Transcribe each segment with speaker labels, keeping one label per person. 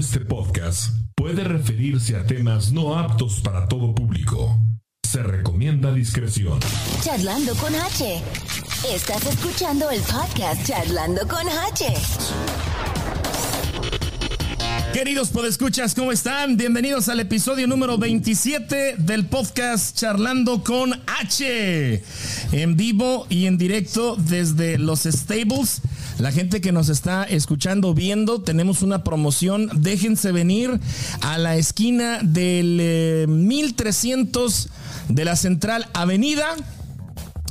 Speaker 1: este podcast puede referirse a temas no aptos para todo público. Se recomienda discreción.
Speaker 2: Charlando con H. Estás escuchando el podcast Charlando con H.
Speaker 3: Queridos podescuchas, ¿cómo están? Bienvenidos al episodio número 27 del podcast Charlando con H. En vivo y en directo desde los stables. La gente que nos está escuchando, viendo, tenemos una promoción. Déjense venir a la esquina del eh, 1300 de la Central Avenida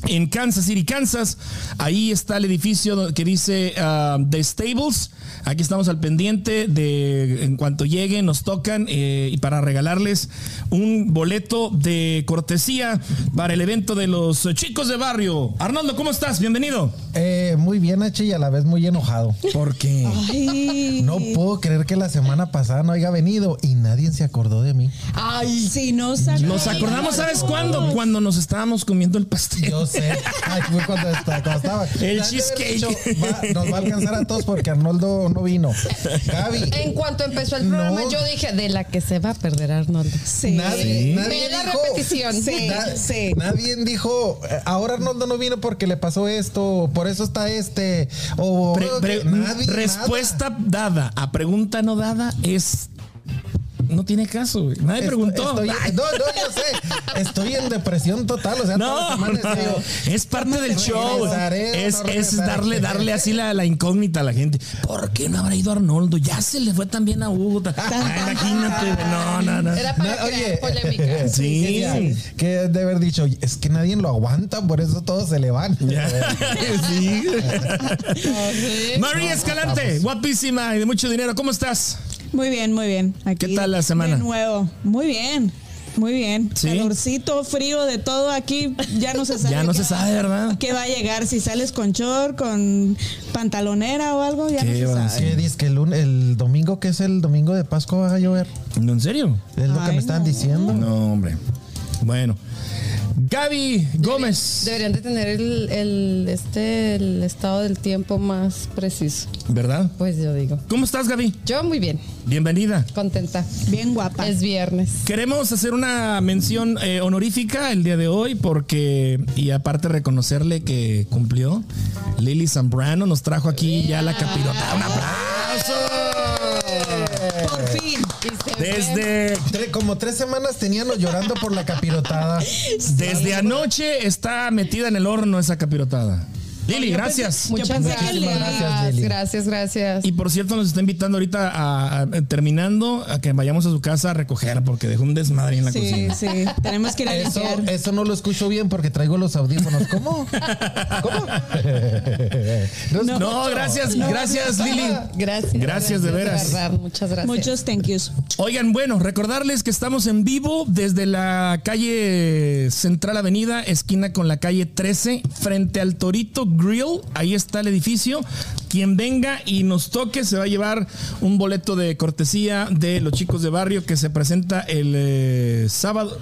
Speaker 3: en Kansas City, Kansas. Ahí está el edificio que dice uh, The Stables. Aquí estamos al pendiente de en cuanto lleguen, nos tocan eh, y para regalarles un boleto de cortesía para el evento de los chicos de barrio. Arnoldo, ¿cómo estás? Bienvenido.
Speaker 4: Eh, muy bien, H, y a la vez muy enojado.
Speaker 3: ¿Por qué?
Speaker 5: Ay.
Speaker 4: No puedo creer que la semana pasada no haya venido y nadie se acordó de mí.
Speaker 5: Ay, sí, nos
Speaker 3: Nos acordamos, ¿sabes cuándo? Cuando nos estábamos comiendo el pastel.
Speaker 4: Yo sé. Ay, fue cuando, cuando estaba.
Speaker 3: El cheesecake.
Speaker 4: nos va a alcanzar a todos porque Arnoldo no vino. Gaby.
Speaker 6: En cuanto empezó el programa,
Speaker 4: No.
Speaker 6: yo dije, de la que se va a perder Arnoldo.
Speaker 5: Sí.
Speaker 4: Nadie,
Speaker 3: Sí.
Speaker 4: nadie
Speaker 6: Ve la
Speaker 4: dijo.
Speaker 6: repetición.
Speaker 5: Sí,
Speaker 4: Na-
Speaker 5: sí.
Speaker 4: Nadie dijo, eh, ahora Arnoldo no vino porque le pasó esto, por eso está este. O
Speaker 3: Pre- pre-
Speaker 4: nadie,
Speaker 3: respuesta dada a pregunta no dada es. No tiene caso, güey. Nadie preguntó.
Speaker 4: Estoy- no, no, yo sé. Estoy en depresión total. O sea,
Speaker 3: No, no,
Speaker 4: digo,
Speaker 3: es parte del show. Es,
Speaker 4: no
Speaker 3: es darle, darle así la, la incógnita a la gente. ¿Por qué no habrá ido Arnoldo? Ya se le fue también a Hugo. Imagínate, güey. no, no, no.
Speaker 6: Era para
Speaker 4: No,
Speaker 6: crear
Speaker 4: oye,
Speaker 6: polémica.
Speaker 3: Sí.
Speaker 4: Que, que de haber dicho, es que nadie lo aguanta, por eso todos se le van.
Speaker 3: Ya. Sí. María Escalante, guapísima y de mucho dinero. ¿Cómo estás?
Speaker 5: Muy bien, muy bien. Aquí
Speaker 3: ¿Qué tal la semana?
Speaker 5: De nuevo. Muy bien. Muy bien.
Speaker 3: ¿Sí?
Speaker 5: Calorcito, frío, de todo aquí. Ya no se sabe.
Speaker 3: Ya no se
Speaker 5: va-
Speaker 3: sabe, ¿verdad?
Speaker 5: ¿Qué va a llegar? Si sales con short, con pantalonera o algo, ya no
Speaker 3: ¿Qué
Speaker 5: se sabe.
Speaker 4: ¿Qué dices que el, lunes, el domingo, que es el domingo de Pascua, va a llover?
Speaker 3: ¿No, ¿En serio?
Speaker 4: Es lo que
Speaker 5: Ay,
Speaker 4: me estaban
Speaker 5: no.
Speaker 4: diciendo.
Speaker 3: No, hombre. Bueno. Gaby Gómez.
Speaker 6: Deberían de tener el, el, este, el estado del tiempo más preciso.
Speaker 3: ¿Verdad?
Speaker 6: Pues yo digo.
Speaker 3: ¿Cómo estás, Gaby?
Speaker 6: Yo muy bien,
Speaker 3: Bienvenida.
Speaker 6: contenta.
Speaker 5: Bien guapa.
Speaker 6: Es viernes.
Speaker 3: Queremos hacer una mención eh, honorífica el día de hoy porque, y aparte reconocerle que cumplió, Lily Zambrano nos trajo aquí ya la capirota. ¡Un aplauso!
Speaker 5: Por fin.
Speaker 3: Desde,
Speaker 4: Tre- como tres semanas teníamos llorando por la capirotada.
Speaker 3: desde anoche está metida en el horno esa capirotada. Lili, gracias.
Speaker 6: Muchas gracias.
Speaker 5: Lili-
Speaker 4: Gracias, Lili.
Speaker 6: Gracias, gracias.
Speaker 3: Y por cierto, nos está invitando ahorita a, a- terminando a que vayamos a su casa a recoger porque dejó un desmadre en la
Speaker 5: Sí,
Speaker 3: cocina.
Speaker 5: sí. Tenemos que ir a
Speaker 4: Eso,
Speaker 5: limpiar.
Speaker 4: eso no lo escucho bien porque traigo los audífonos. ¿Cómo? ¿Cómo? No,
Speaker 3: No, gracias, gracias Lili.
Speaker 6: Gracias.
Speaker 3: Gracias, de veras.
Speaker 6: verdad, muchas gracias.
Speaker 5: Muchos thank yous.
Speaker 3: Oigan, bueno, recordarles que estamos en vivo desde la calle Central Avenida, esquina con la calle 13, frente al Torito Grill. Ahí está el edificio. Quien venga y nos toque se va a llevar un boleto de cortesía de los chicos de barrio que se presenta el eh, sábado.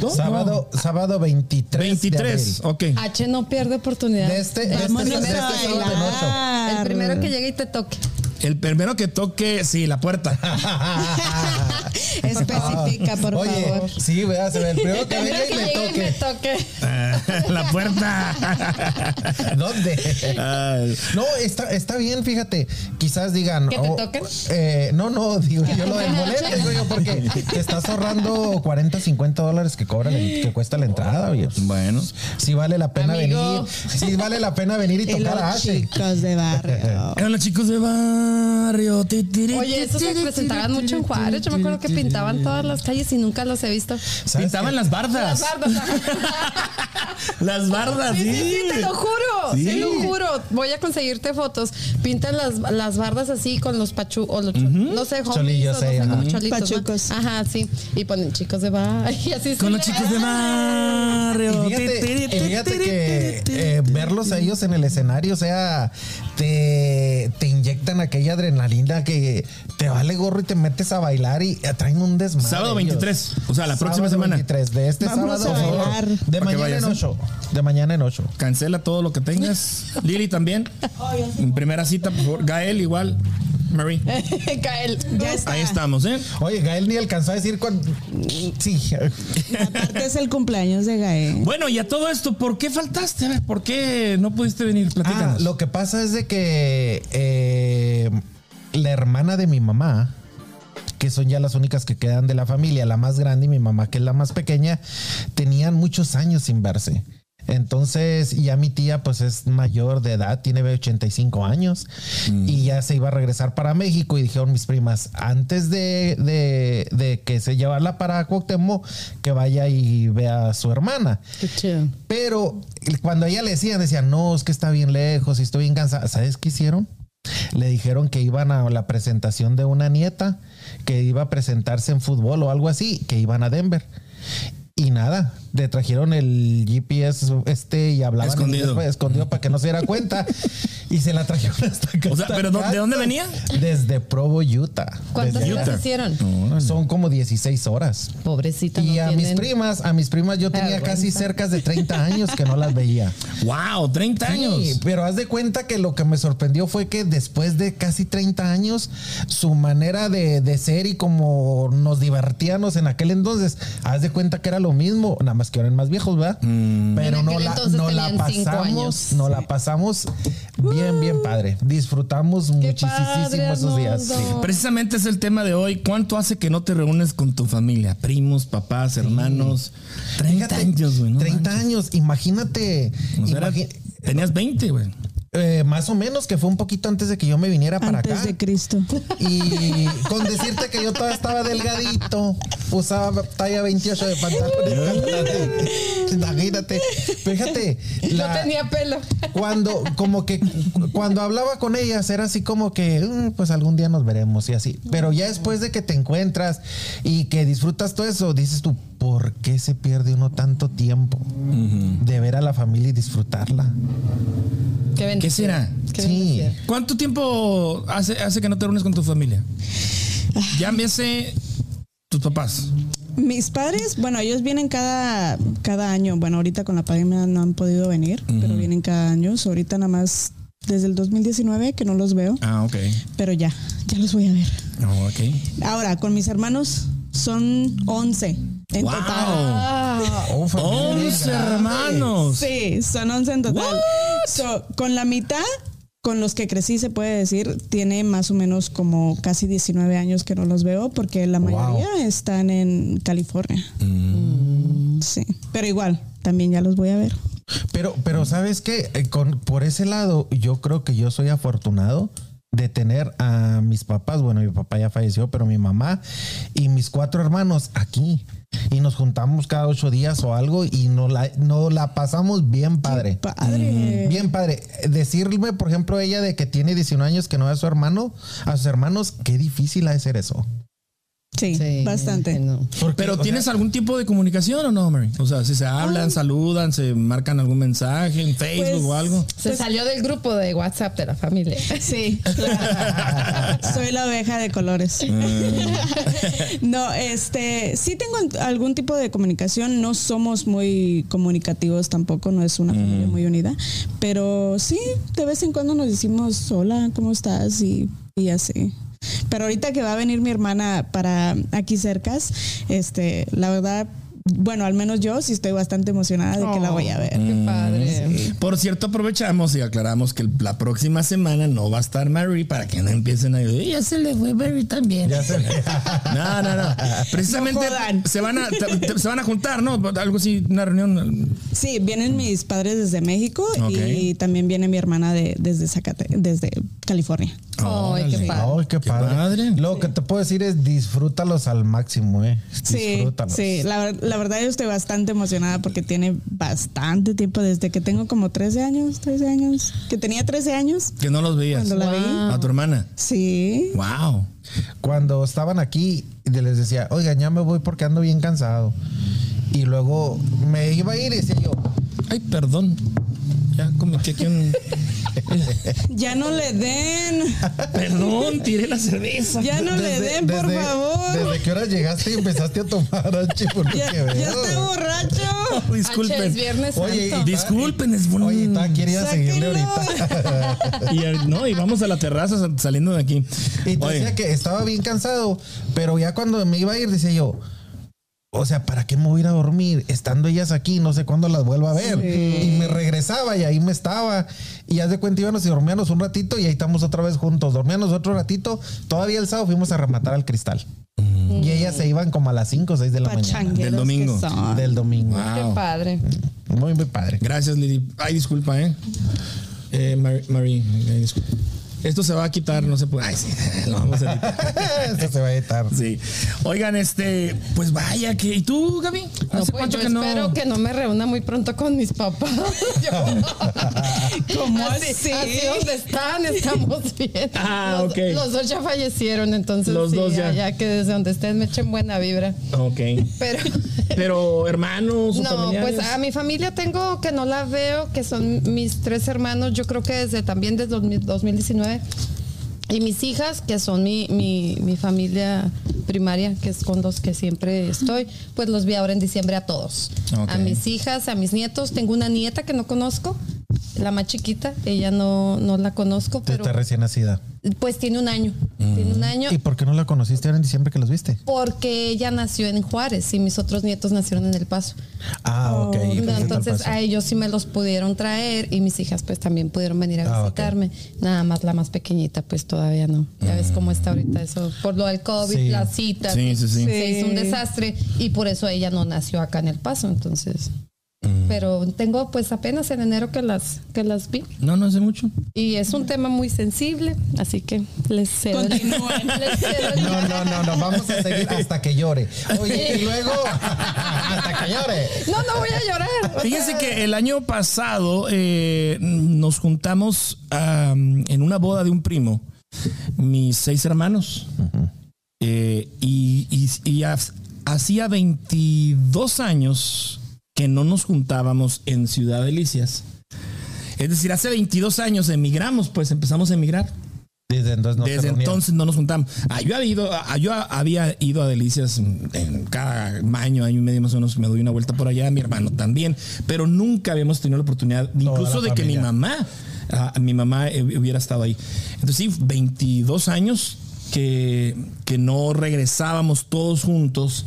Speaker 3: ¿no?
Speaker 4: Sábado, sábado 23. de
Speaker 3: 23,
Speaker 4: abril.
Speaker 3: ok.
Speaker 6: H no pierde oportunidad.
Speaker 4: De este, de este, de este sábado de.
Speaker 6: El primero que llegue y te toque.
Speaker 3: El primero que toque, sí, la puerta.
Speaker 5: Especifica, por
Speaker 4: Oye,
Speaker 5: favor.
Speaker 4: sí, vea, se ve el primero que venga y me
Speaker 6: y me
Speaker 4: toque.
Speaker 6: toque.
Speaker 3: la puerta.
Speaker 4: ¿Dónde?
Speaker 3: Ay.
Speaker 4: No, está, está bien, fíjate. Quizás digan.
Speaker 6: ¿Que te
Speaker 4: oh,
Speaker 6: toquen?
Speaker 4: eh, no, no, digo yo lo del boleto, digo yo, porque te estás ahorrando 40, 50 dólares que cobran, que cuesta la entrada, oye.
Speaker 3: Bueno.
Speaker 4: Sí vale la pena
Speaker 6: Amigo.
Speaker 4: venir. Sí vale la pena venir y tocar a
Speaker 5: los
Speaker 4: Ashley.
Speaker 5: chicos de barrio.
Speaker 3: Eran los chicos de barrio.
Speaker 6: Oye, estos se presentaban mucho en Juárez. Yo me acuerdo que pintaban todas las calles y nunca los he visto.
Speaker 4: ¿Sabes
Speaker 3: Pintaban
Speaker 4: qué?
Speaker 3: las bardas.
Speaker 6: Las bardas.
Speaker 3: Las bardas,
Speaker 6: Sí,
Speaker 3: sí.
Speaker 6: te lo juro.
Speaker 3: Sí.
Speaker 6: Te lo juro. Voy a conseguirte fotos. Pintan las, las bardas así con los pachu o los no sé, homies,
Speaker 4: Cholillos,
Speaker 6: o no
Speaker 4: eh,
Speaker 6: sé,
Speaker 4: ajá.
Speaker 6: como cholitos, ¿no?
Speaker 5: Pachucos.
Speaker 6: Ajá, sí. Y ponen chicos de bar. Y así
Speaker 3: Con los chicos de barrio.
Speaker 4: Y fíjate, y fíjate que eh, verlos a ellos en el escenario, o sea, te, te inyectan aquella adrenalina que te vale gorro y te metes a bailar y traen un desmadre.
Speaker 3: Sábado
Speaker 4: ellos.
Speaker 3: 23, o sea, la próxima semana.
Speaker 4: 23, de este
Speaker 5: Vámonos
Speaker 4: sábado.
Speaker 5: a
Speaker 4: por favor.
Speaker 5: bailar.
Speaker 4: De mañana
Speaker 3: vayas,
Speaker 4: en
Speaker 3: ¿eh?
Speaker 4: 8. De mañana en 8.
Speaker 3: Cancela todo lo que tengas. Lili también. En primera cita, por favor. Gael igual. Mary?
Speaker 6: Gael.
Speaker 5: Ya está.
Speaker 3: Ahí estamos, ¿eh?
Speaker 4: Oye, Gael ni alcanzó a decir cuándo. Sí.
Speaker 5: Aparte es el cumpleaños de Gael.
Speaker 3: Bueno, y a todo esto, ¿por qué faltaste? A ver, ¿por qué no pudiste venir?
Speaker 4: Ah,
Speaker 3: Platícanos.
Speaker 4: lo que pasa es de que eh, la hermana de mi mamá, que son ya las únicas que quedan de la familia, la más grande y mi mamá, que es la más pequeña, tenían muchos años sin verse. Entonces, ya mi tía pues es mayor de edad, tiene 85 años y ya se iba a regresar para México y dijeron mis primas, antes de, de- de que se llevarla para Cuauhtémoc, que vaya y vea a su hermana.
Speaker 6: Qué chido.
Speaker 4: Pero cuando ella le decía, decía, no, es que está bien lejos y estoy bien cansada. ¿Sabes qué hicieron? Le dijeron que iban a la presentación de una nieta, que iba a presentarse en fútbol o algo así, que iban a Denver. Y nada, le trajeron el GPS este y hablaban
Speaker 3: Escondido.
Speaker 4: pues, escondido para que no se diera cuenta. y se la trajeron hasta acá.
Speaker 3: O sea,
Speaker 4: hasta
Speaker 3: ¿pero de dónde venía?
Speaker 4: Desde Provo, Utah.
Speaker 6: ¿Cuántas horas hicieron?
Speaker 4: Son como 16 horas.
Speaker 6: Pobrecita.
Speaker 4: Y
Speaker 6: no
Speaker 4: a mis primas, a mis primas yo tenía casi cerca de 30 años que no las veía.
Speaker 3: ¡Wow! 30
Speaker 4: Sí,
Speaker 3: años.
Speaker 4: pero haz de cuenta que lo que me sorprendió fue que después de casi 30 años, su manera de, de ser y como nos divertíamos en aquel entonces, haz de cuenta que era lo mismo, nada más que eran más viejos, ¿verdad? Pero
Speaker 6: En
Speaker 4: no la, no pasamos,
Speaker 6: años.
Speaker 4: no la pasamos bien, bien padre. Disfrutamos
Speaker 6: Qué
Speaker 4: muchísimo
Speaker 6: padre,
Speaker 4: esos días. Sí.
Speaker 3: Precisamente es el tema de hoy. ¿Cuánto hace que no te reúnes con tu familia? Primos, papás, hermanos. 30
Speaker 4: Fíjate,
Speaker 3: años, güey. no
Speaker 4: 30
Speaker 3: manches.
Speaker 4: años, imagínate.
Speaker 3: O sea, era-
Speaker 4: imagi-
Speaker 3: tenías 20, güey.
Speaker 4: Eh, más o menos, que fue un poquito antes de que yo me viniera para
Speaker 5: Antes
Speaker 4: acá.
Speaker 5: de Cristo.
Speaker 4: Y con decirte que yo todavía estaba delgadito, usaba talla 28 de pantalones. Imagínate. Fíjate,
Speaker 6: No
Speaker 4: la-
Speaker 6: tenía pelo.
Speaker 4: cuando como que cuando hablaba con ellas era así como que "Mm, pues algún día nos veremos y así. Pero ya después de que te encuentras y que disfrutas todo eso, dices tú, ¿por qué se pierde uno tanto tiempo de ver a la familia y disfrutarla?
Speaker 6: Qué.
Speaker 3: ¿Qué será?
Speaker 6: Qué
Speaker 4: Sí.
Speaker 3: ¿Cuánto tiempo hace, hace que no te reúnes con tu familia? Ya me hace tus papás.
Speaker 5: Mis padres, bueno, ellos vienen cada, cada año. Bueno, ahorita con la pandemia no han podido venir, pero vienen cada año. So, Ahorita nada más desde el 2019 que no los veo,
Speaker 3: Ah, ok.
Speaker 5: pero ya, ya los voy a ver.
Speaker 3: Oh, ok.
Speaker 5: Ahora, con mis hermanos son 11 en
Speaker 3: Wow.
Speaker 5: total.
Speaker 4: Oh, familia bien
Speaker 3: 11
Speaker 4: grande.
Speaker 3: hermanos.
Speaker 5: Sí, son 11 en total. So, con la mitad, con los que crecí, se puede decir, tiene más o menos como casi 19 años que no los veo porque la
Speaker 4: Wow.
Speaker 5: mayoría están en California. Sí, pero igual, también ya los voy a ver.
Speaker 4: Pero, pero sabes que con por ese lado, yo creo que yo soy afortunado de tener a mis papás. Bueno, mi papá ya falleció, pero mi mamá y mis cuatro hermanos aquí. Y nos juntamos cada ocho días o algo y nos la, nos la pasamos bien padre.
Speaker 5: Padre.
Speaker 4: Bien padre. Decirme, por ejemplo, ella de que tiene 19 años que no ve a su hermano, a sus hermanos, qué difícil ha de ser eso.
Speaker 5: Sí,
Speaker 6: sí,
Speaker 5: bastante.
Speaker 6: no.
Speaker 4: Porque,
Speaker 3: Pero
Speaker 4: o
Speaker 3: ¿tienes
Speaker 4: sea,
Speaker 3: algún tipo de comunicación o no, Mary? O sea, si se hablan,
Speaker 5: Ah.
Speaker 3: saludan, se marcan algún mensaje en Facebook
Speaker 5: Pues,
Speaker 3: o algo.
Speaker 6: Se salió del grupo de WhatsApp de la familia.
Speaker 5: Sí, soy la oveja de colores. no, este, sí tengo algún tipo de comunicación. No somos muy comunicativos tampoco, no es una familia muy unida, pero sí, de vez en cuando nos decimos hola, ¿cómo estás? Y, y así. Pero ahorita que va a venir mi hermana para aquí cercas, este, la verdad, bueno, al menos yo sí estoy bastante emocionada de que la voy a ver.
Speaker 6: Qué padre.
Speaker 3: Por cierto, aprovechamos y aclaramos que la próxima semana no va a estar Mary para que no empiecen a decir, ya se le fue Mary también.
Speaker 4: Ya se-
Speaker 3: No, no, no. Precisamente
Speaker 5: No jodan.
Speaker 3: se van a se van a juntar, ¿no? Algo así, una reunión.
Speaker 5: Sí, vienen mis padres desde México y también viene mi hermana de, desde Zacate, desde California.
Speaker 6: Ay, qué padre.
Speaker 4: Ay, qué
Speaker 3: Qué
Speaker 4: padre. Lo que te puedo decir es disfrútalos al máximo, eh.
Speaker 5: Sí,
Speaker 4: Disfrútalos.
Speaker 5: sí, la, ver- la verdad yo estoy bastante emocionada porque tiene bastante tiempo desde que tengo como 13 años, 13 años, que tenía 13 años.
Speaker 3: Que no los veías.
Speaker 5: Cuando la vi.
Speaker 3: A tu hermana.
Speaker 5: Sí.
Speaker 3: Wow.
Speaker 4: Cuando estaban aquí, les decía, oigan, ya me voy porque ando bien cansado. Y luego me iba a ir y decía yo,
Speaker 3: Ay, perdón. Ya cometí aquí un.
Speaker 5: Ya no le den.
Speaker 3: Perdón, tiré la cerveza.
Speaker 5: Ya no le den, por
Speaker 4: desde-
Speaker 5: favor.
Speaker 4: ¿Desde qué hora llegaste y empezaste a tomar, H? Por
Speaker 5: Ya,
Speaker 4: que
Speaker 5: ya
Speaker 4: veo.
Speaker 5: está borracho.
Speaker 6: H, es
Speaker 3: Disculpen.
Speaker 6: viernes
Speaker 4: Oye,
Speaker 6: santo.
Speaker 4: y-
Speaker 3: Disculpen, es bueno.
Speaker 4: Oye, está quería seguirle ahorita.
Speaker 3: Y, eh, no, y vamos a la terraza sal- saliendo de aquí.
Speaker 4: Y te
Speaker 3: Oye,
Speaker 4: decía que estaba bien cansado, pero ya cuando me iba a ir, decía yo, o sea, ¿para qué me voy a ir a dormir? Estando ellas aquí, no sé cuándo las vuelvo a ver. Y me regresaba y ahí me estaba. Y haz de cuenta, íbamos y dormíamos un ratito y ahí estamos otra vez juntos. Dormíamos otro ratito. Todavía el sábado fuimos a rematar al cristal. Y ellas se iban como a las 5 o 6 de la mañana.
Speaker 3: Del domingo.
Speaker 4: Del domingo.
Speaker 6: Qué padre.
Speaker 4: Muy, muy padre.
Speaker 3: Gracias, Lili. Ay, disculpa, ¿eh? eh Mari- Marie, disculpa. Esto se va a quitar, no se puede. Ay, sí, lo vamos a editar.
Speaker 4: Esto se va a editar.
Speaker 3: Sí. Oigan, este, pues vaya que. ¿Y tú, Gaby?
Speaker 6: No,
Speaker 3: ¿Hace
Speaker 6: pues yo
Speaker 3: que no?
Speaker 6: espero que no me reúna muy pronto con mis papás. Yo-
Speaker 5: ¿Cómo
Speaker 6: así?
Speaker 5: así?
Speaker 6: Así donde están, estamos bien.
Speaker 3: Ah,
Speaker 6: los,
Speaker 3: ok.
Speaker 6: los dos ya fallecieron, entonces
Speaker 3: Los
Speaker 6: sí,
Speaker 3: dos ya.
Speaker 6: ya. que desde donde estén me echen buena vibra.
Speaker 3: Ok.
Speaker 6: Pero
Speaker 3: Pero hermanos o
Speaker 6: no,
Speaker 3: familiares.
Speaker 6: pues a mi familia tengo que no la veo, que son mis tres hermanos, yo creo que desde también desde 2000 2019. Y mis hijas, que son mi, mi, mi familia primaria, que es con los que siempre estoy, pues los vi ahora en diciembre a todos. A mis hijas, a mis nietos. Tengo una nieta que no conozco, la más chiquita, ella no, no la conozco, pero
Speaker 4: Está recién nacida.
Speaker 6: pues tiene un año. Tiene un año.
Speaker 4: ¿Y por qué no la conociste ahora en diciembre que los viste?
Speaker 6: Porque ella nació en Juárez y mis otros nietos nacieron en El Paso.
Speaker 4: Ah, ok.
Speaker 5: Oh,
Speaker 6: entonces a ellos sí me los pudieron traer y mis hijas pues también pudieron venir a
Speaker 4: Ah,
Speaker 6: visitarme. Nada más la más pequeñita pues todavía no. Ya ves cómo está ahorita eso. Por lo del COVID,
Speaker 4: Sí.
Speaker 6: las citas.
Speaker 3: Sí, sí, sí.
Speaker 6: Se hizo un desastre y por eso ella no nació acá en El Paso. Entonces... Pero tengo pues apenas en enero que las, que las vi.
Speaker 3: No, no hace mucho.
Speaker 6: Y es un tema muy sensible, así que les cedo.
Speaker 5: Continúen.
Speaker 6: les cedo
Speaker 4: No, no, no, no, vamos a seguir hasta que llore. Oye, y luego, hasta que llore.
Speaker 6: No, no voy a llorar.
Speaker 3: Fíjense que el año pasado eh, nos juntamos am, en una boda de un primo, mis seis hermanos, Eh, y, y- y ha- hacía 22 años que no nos juntábamos en Ciudad Delicias. Es decir, hace 22 años emigramos, pues empezamos a emigrar.
Speaker 4: Desde entonces no se
Speaker 3: Desde
Speaker 4: reunían.
Speaker 3: entonces no nos juntamos. Ah, yo, había ido, ah, yo había ido a Delicias en, cada año, año y medio más o menos, me doy una vuelta por allá, mi hermano también, pero nunca habíamos tenido la oportunidad, incluso
Speaker 4: la
Speaker 3: de que mi mamá, ah, mi mamá eh, hubiera estado ahí. Entonces sí, 22 años que, que no regresábamos todos juntos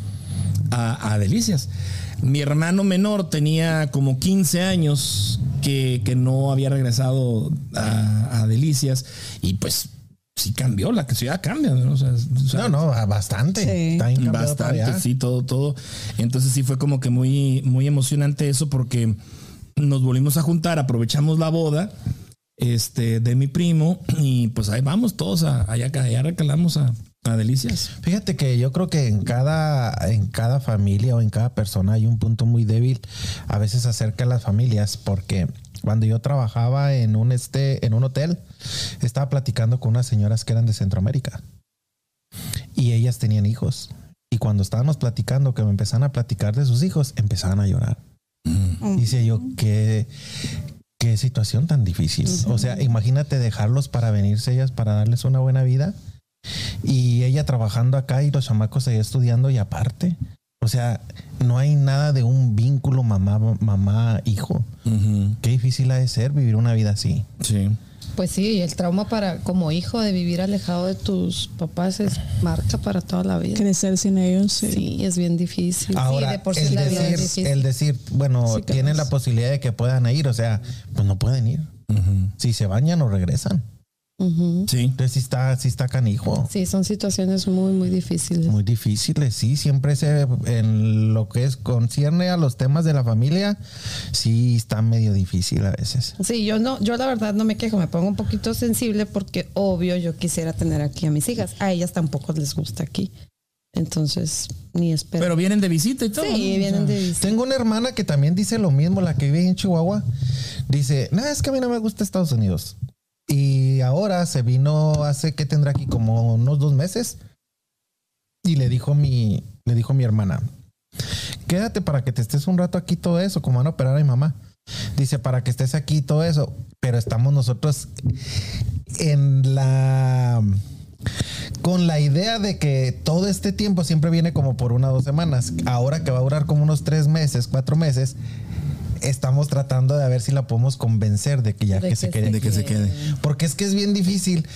Speaker 3: a, a Delicias. Mi hermano menor tenía como 15 años que, que no había regresado a, a Delicias y pues sí cambió, la ciudad cambia. ¿no? O sea, o sea,
Speaker 4: No, no, bastante.
Speaker 5: Sí.
Speaker 4: Está
Speaker 3: Bastante, sí, todo, todo. Entonces sí fue como que muy, muy emocionante eso porque nos volvimos a juntar, aprovechamos la boda este, de mi primo y pues ahí vamos todos a, allá, allá recalamos a, a Delicias.
Speaker 4: Fíjate que yo creo que en cada, en cada familia o en cada persona hay un punto muy débil a veces acerca de las familias, porque cuando yo trabajaba en un este, en un hotel, estaba platicando con unas señoras que eran de Centroamérica y ellas tenían hijos. Y cuando estábamos platicando, que me empezaban a platicar de sus hijos, empezaban a llorar. Dice yo, qué, qué situación tan difícil. O sea, imagínate dejarlos para venirse ellas, para darles una buena vida. Y ella trabajando acá y los chamacos ahí estudiando y aparte. O sea, no hay nada de un vínculo mamá, mamá, hijo. Qué difícil ha de ser vivir una vida así.
Speaker 3: Sí.
Speaker 6: Pues sí, y el trauma para como hijo de vivir alejado de tus papás es marca para toda la vida.
Speaker 5: Crecer sin ellos, sí.
Speaker 6: Sí, es bien difícil.
Speaker 4: Ahora,
Speaker 6: sí, de por sí
Speaker 4: el,
Speaker 6: la vida es
Speaker 4: decir,
Speaker 6: difícil.
Speaker 4: el decir, bueno,
Speaker 5: Sí,
Speaker 4: tienen la posibilidad de que puedan ir, o sea, pues no pueden ir. Si se bañan o regresan.
Speaker 3: Sí.
Speaker 4: Entonces sí está, sí está canijo.
Speaker 6: Sí, son situaciones muy, muy difíciles.
Speaker 4: Muy difíciles, sí, siempre se, en lo que es concierne a los temas de la familia, sí está medio difícil a veces.
Speaker 6: Sí, yo no, yo la verdad no me quejo, me pongo un poquito sensible porque obvio yo quisiera tener aquí a mis hijas. A ellas tampoco les gusta aquí. Entonces, ni espero.
Speaker 3: Pero vienen de visita y todo.
Speaker 6: sí, vienen de visita.
Speaker 4: Tengo una hermana que también dice lo mismo, la que vive en Chihuahua. Dice, no, es que a mí no me gusta Estados Unidos. Y ahora se vino hace que tendrá aquí como unos dos meses. Y le dijo mi, le dijo mi hermana, quédate para que te estés un rato aquí todo eso, como van a operar a mi mamá. Dice, para que estés aquí todo eso. Pero estamos nosotros en la con la idea de que todo este tiempo siempre viene como por una o dos semanas. Ahora que va a durar como unos tres meses, cuatro meses, estamos tratando de ver si la podemos convencer de que ya
Speaker 6: De
Speaker 4: que, se quede.
Speaker 3: De que se quede.
Speaker 4: Porque es que es bien difícil.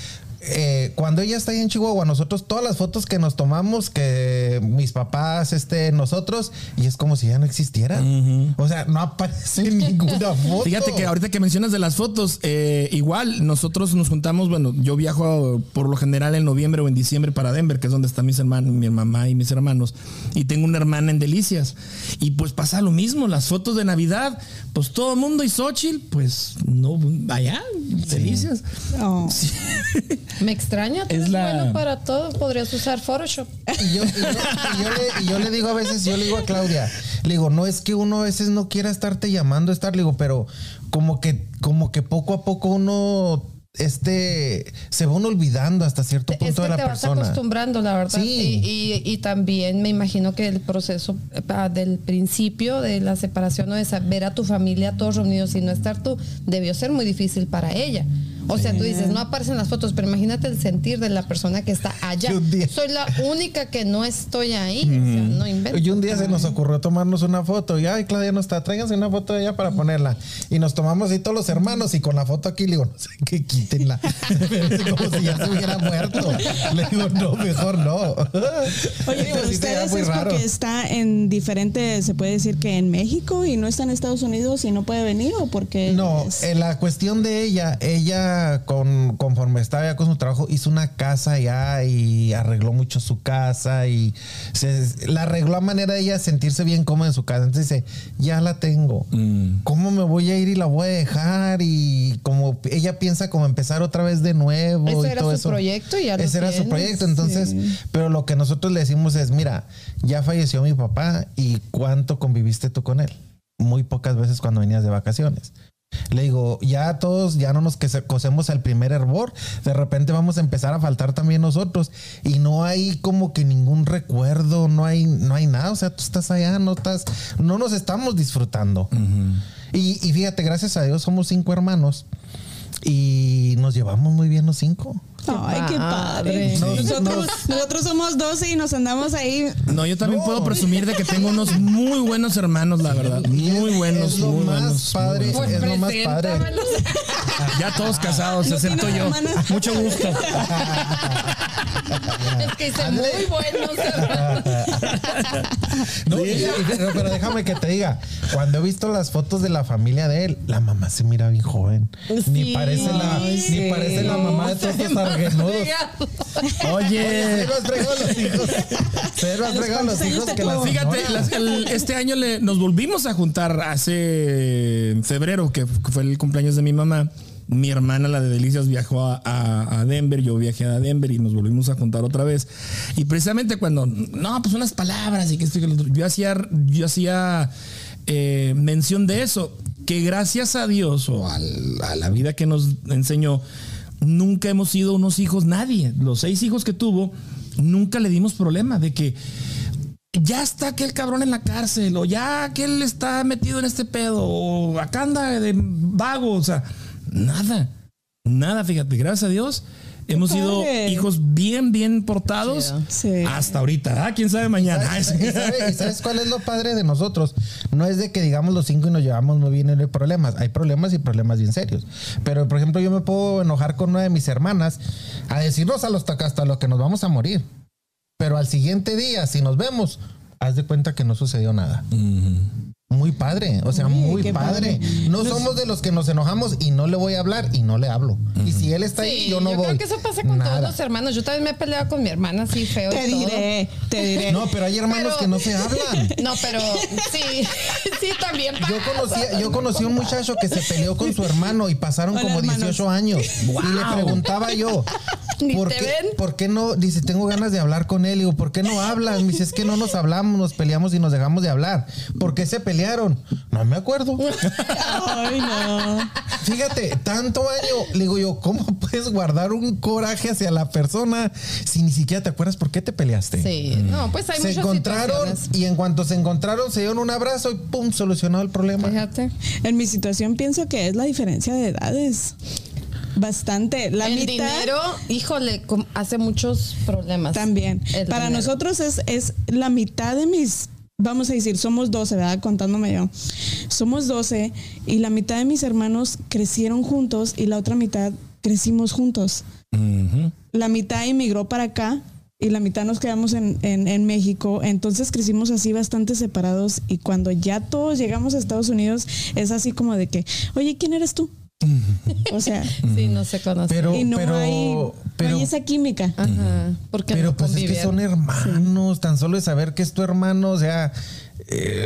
Speaker 4: Eh, cuando ella está ahí en Chihuahua, nosotros todas las fotos que nos tomamos, que mis papás, este, nosotros, y es como si ya no existieran. O sea, no aparece ninguna foto.
Speaker 3: Fíjate que ahorita que mencionas de las fotos, eh, igual nosotros nos juntamos, bueno, yo viajo por lo general en noviembre o en diciembre para Denver, que es donde están mis hermanos, mi mamá y mis hermanos, y tengo una hermana en Delicias. Y pues pasa lo mismo, las fotos de Navidad, pues todo el mundo y Xochitl, pues no, allá, Delicias.
Speaker 5: Oh.
Speaker 6: Me extraña, tú
Speaker 3: Es
Speaker 6: eres
Speaker 3: la-
Speaker 6: bueno para todo. Podrías usar Photoshop.
Speaker 4: Y yo, y yo- y yo le, y yo le digo a veces, yo le digo a Claudia, le digo, no es que uno a veces no quiera estarte llamando estar, le digo, pero como que, como que poco a poco uno este se va uno olvidando hasta cierto
Speaker 6: Es
Speaker 4: punto
Speaker 6: que
Speaker 4: de
Speaker 6: te
Speaker 4: la
Speaker 6: vas
Speaker 4: persona.
Speaker 6: acostumbrando, la verdad.
Speaker 4: Sí.
Speaker 6: Y, y- y también me imagino que el proceso pa- del principio de la separación o de ver a tu familia todos reunidos y no estar tú, debió ser muy difícil para ella. O sea, tú dices, no aparecen las fotos, pero imagínate el sentir de la persona que está allá. Soy la única que no estoy ahí. O sea, no inventes.
Speaker 4: Y un día se nos ocurrió tomarnos una foto y ay Claudia no está, tráiganse una foto de ella para ponerla. Y nos tomamos ahí todos los hermanos y con la foto aquí le digo, no sé qué quítenla. Como si ya se hubiera muerto. Le digo, no, mejor no.
Speaker 5: Oye, pero
Speaker 4: sí
Speaker 5: ustedes es
Speaker 4: raro.
Speaker 5: porque está en diferente, se puede decir que en México y no está en Estados Unidos y no puede venir o porque
Speaker 4: No,
Speaker 5: es-
Speaker 4: en la cuestión de ella, ella con, conforme estaba ya con su trabajo, hizo una casa ya y arregló mucho su casa y se, la arregló a manera de ella sentirse bien cómoda en su casa. Entonces dice, ya la tengo. ¿Cómo me voy a ir y la voy a dejar? Y como ella piensa como empezar otra vez de nuevo.
Speaker 6: Ese
Speaker 4: y
Speaker 6: era
Speaker 4: todo
Speaker 6: su
Speaker 4: eso.
Speaker 6: proyecto y ya lo
Speaker 4: Ese era su proyecto. Entonces,
Speaker 5: sí.
Speaker 4: pero lo que nosotros le decimos es, mira, ya falleció mi papá y cuánto conviviste tú con él. Muy pocas veces cuando venías de vacaciones. Le digo, ya todos, ya no nos que se- cosemos el primer hervor, de repente vamos a empezar a faltar también nosotros y no hay como que ningún recuerdo, no hay, no hay nada, o sea, tú estás allá, no estás, no nos estamos disfrutando. y, y fíjate, gracias a Dios somos cinco hermanos y nos llevamos muy bien los cinco.
Speaker 5: Ay, qué padre.
Speaker 6: padre.
Speaker 4: Nos-
Speaker 5: nosotros, nosotros somos 12 y nos andamos ahí.
Speaker 3: No, yo también
Speaker 4: No.
Speaker 3: puedo presumir de que tengo unos muy buenos hermanos, la verdad. Muy buenos,
Speaker 4: es lo
Speaker 3: muy
Speaker 4: más
Speaker 3: buenos. muy
Speaker 4: padre,
Speaker 3: buenos.
Speaker 4: es lo más padre.
Speaker 3: Ya todos casados,
Speaker 5: ¿No
Speaker 3: excepto yo.
Speaker 5: hermanas?
Speaker 3: Mucho gusto.
Speaker 6: Es que hice muy buenos hermanos.
Speaker 4: No, y- pero, déjame que te diga, cuando he visto las fotos de la familia de él, la mamá se mira bien joven. Ni parece la, ni parece la mamá de todos estos
Speaker 3: Oye,
Speaker 4: Se los fregó a los hijos. Se los fregó a los
Speaker 5: ¿Cuántos años
Speaker 4: hijos que?
Speaker 3: Fíjate, las- el- este año le- nos volvimos a juntar hace en febrero, que fue el cumpleaños de mi mamá. Mi hermana, la de Delicias, viajó a, a- a Denver, yo viajé a Denver y nos volvimos a juntar otra vez. Y precisamente cuando, no, pues unas palabras y que esto y que lo otro, yo hacía, yo hacía eh, mención de eso, que gracias a Dios o a la vida que nos enseñó, nunca hemos sido unos hijos, nadie. Los seis hijos que tuvo, nunca le dimos problema de que ya está aquel cabrón en la cárcel, o ya aquel está metido en este pedo, o acá anda de vago, o sea, nada, nada, fíjate, gracias a Dios. Hemos sido hijos bien, bien portados
Speaker 5: Sí.
Speaker 3: hasta ahorita. Ah, quién sabe mañana.
Speaker 4: ¿Y sabes, y sabes cuál es lo padre de nosotros? No es de que digamos los cinco y nos llevamos muy bien y no hay problemas. Hay problemas y problemas bien serios. Pero, por ejemplo, yo me puedo enojar con una de mis hermanas a decirnos a los hasta lo que nos vamos a morir. Pero al siguiente día, si nos vemos, haz de cuenta que no sucedió nada. Muy padre, o sea,
Speaker 5: Uy,
Speaker 4: muy padre. No somos de los que nos enojamos y no le voy a hablar y no le hablo. Y si él está ahí, yo no voy.
Speaker 6: creo que eso pasa con
Speaker 4: Nada.
Speaker 6: todos los hermanos. Yo también me he peleado con mi hermana así feo.
Speaker 5: Te
Speaker 6: y todo.
Speaker 5: diré, te diré.
Speaker 4: No, pero hay hermanos
Speaker 6: Pero-
Speaker 4: que no se hablan.
Speaker 6: No, pero sí, sí, también pasa.
Speaker 4: Yo conocí, yo conocí a un muchacho que se peleó con su hermano y pasaron
Speaker 5: Hola,
Speaker 4: como
Speaker 5: hermanos.
Speaker 4: 18 años. Y le preguntaba yo,
Speaker 6: Ni
Speaker 4: ¿por
Speaker 6: te
Speaker 4: qué,
Speaker 6: ven.
Speaker 4: ¿por qué no? Dice, tengo ganas de hablar con él. Y digo, ¿por qué no hablan? Me dice, es que no nos hablamos, nos peleamos y nos dejamos de hablar. ¿Por qué se pelearon? No me acuerdo.
Speaker 5: Ay, no.
Speaker 4: Fíjate, tanto año, le digo yo, ¿cómo puedes guardar un coraje hacia la persona si ni siquiera te acuerdas por qué te peleaste?
Speaker 6: Sí, no, pues hay
Speaker 4: se
Speaker 6: muchas
Speaker 4: encontraron y en cuanto se encontraron se dieron un abrazo y pum, solucionado el problema.
Speaker 6: Fíjate.
Speaker 5: En mi situación pienso que es la diferencia de edades. Bastante. La
Speaker 6: el
Speaker 5: mitad
Speaker 6: dinero, híjole, hace muchos problemas.
Speaker 5: también.
Speaker 6: El
Speaker 5: Para
Speaker 6: dinero.
Speaker 5: nosotros es, es la mitad de mis, vamos a decir, somos 12, ¿verdad? Contándome yo. Somos 12 y la mitad de mis hermanos crecieron juntos y la otra mitad crecimos juntos. La mitad emigró para acá y la mitad nos quedamos en, en- en México. Entonces crecimos así bastante separados y cuando ya todos llegamos a Estados Unidos es así como de que, oye, ¿quién eres tú? O sea,
Speaker 6: Sí, no se conoce.
Speaker 4: Pero,
Speaker 5: y no,
Speaker 4: pero,
Speaker 5: hay, no
Speaker 4: pero,
Speaker 5: hay esa química.
Speaker 6: Ajá. Porque
Speaker 4: pero
Speaker 6: no
Speaker 4: pues es que son hermanos, tan solo de saber que es tu hermano, o sea, eh,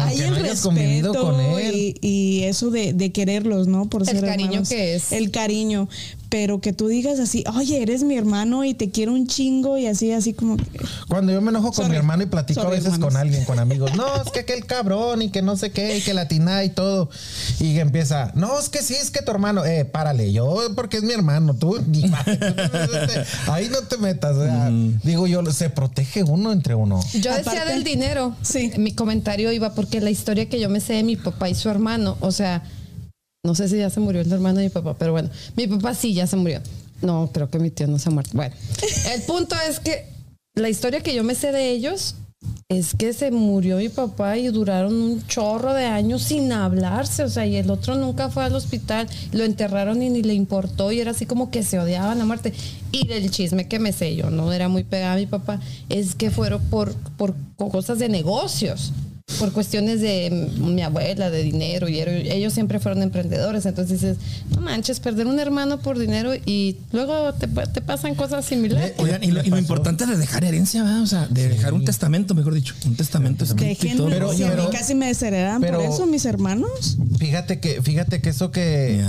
Speaker 5: Hay el
Speaker 4: no
Speaker 5: respeto
Speaker 4: con él.
Speaker 5: y, y eso de, de quererlos, ¿no? Por
Speaker 6: El
Speaker 5: ser
Speaker 6: cariño
Speaker 5: hermanos.
Speaker 6: que es.
Speaker 5: El cariño. Pero que tú digas así, oye, eres mi hermano y te quiero un chingo y así, así como que.
Speaker 4: Cuando yo me enojo con
Speaker 5: Sorry.
Speaker 4: mi hermano y platico a veces
Speaker 5: hermanos.
Speaker 4: con alguien, con amigos, no, es que aquel cabrón y que no sé qué, y que latina y todo. Y que empieza, no, es que sí, es que tu hermano, eh, párale, yo porque es mi hermano, tú, ni madre, tú no te- ahí no te metas. o sea, Digo yo, se protege uno entre uno.
Speaker 6: Yo decía
Speaker 5: Aparte-
Speaker 6: del dinero.
Speaker 5: Sí.
Speaker 6: Mi comentario iba porque la historia que yo me sé de mi papá y su hermano, o sea, no sé si ya se murió el hermano de mi papá, pero bueno, mi papá sí ya se murió. No, creo que mi tío no se ha muerto. Bueno, el punto es que la historia que yo me sé de ellos es que se murió mi papá y duraron un chorro de años sin hablarse, o sea, y el otro nunca fue al hospital, lo enterraron y ni le importó y era así como que se odiaban a muerte. Y el chisme que me sé yo, no era muy pegada a mi papá, es que fueron por, por cosas de negocios. Por cuestiones de mi abuela, de dinero, y ellos siempre fueron emprendedores. Entonces dices, no manches, perder un hermano por dinero y luego te, te pasan cosas similares.
Speaker 3: Oigan, y lo, y lo importante de dejar herencia, ¿verdad? O sea, de dejar un testamento, mejor dicho. Un testamento
Speaker 5: Déjenme,
Speaker 3: todo.
Speaker 4: Pero-
Speaker 5: si a mí
Speaker 4: pero-
Speaker 5: casi me desheredan por
Speaker 4: pero-
Speaker 5: eso, mis hermanos.
Speaker 4: Fíjate que, fíjate que eso que,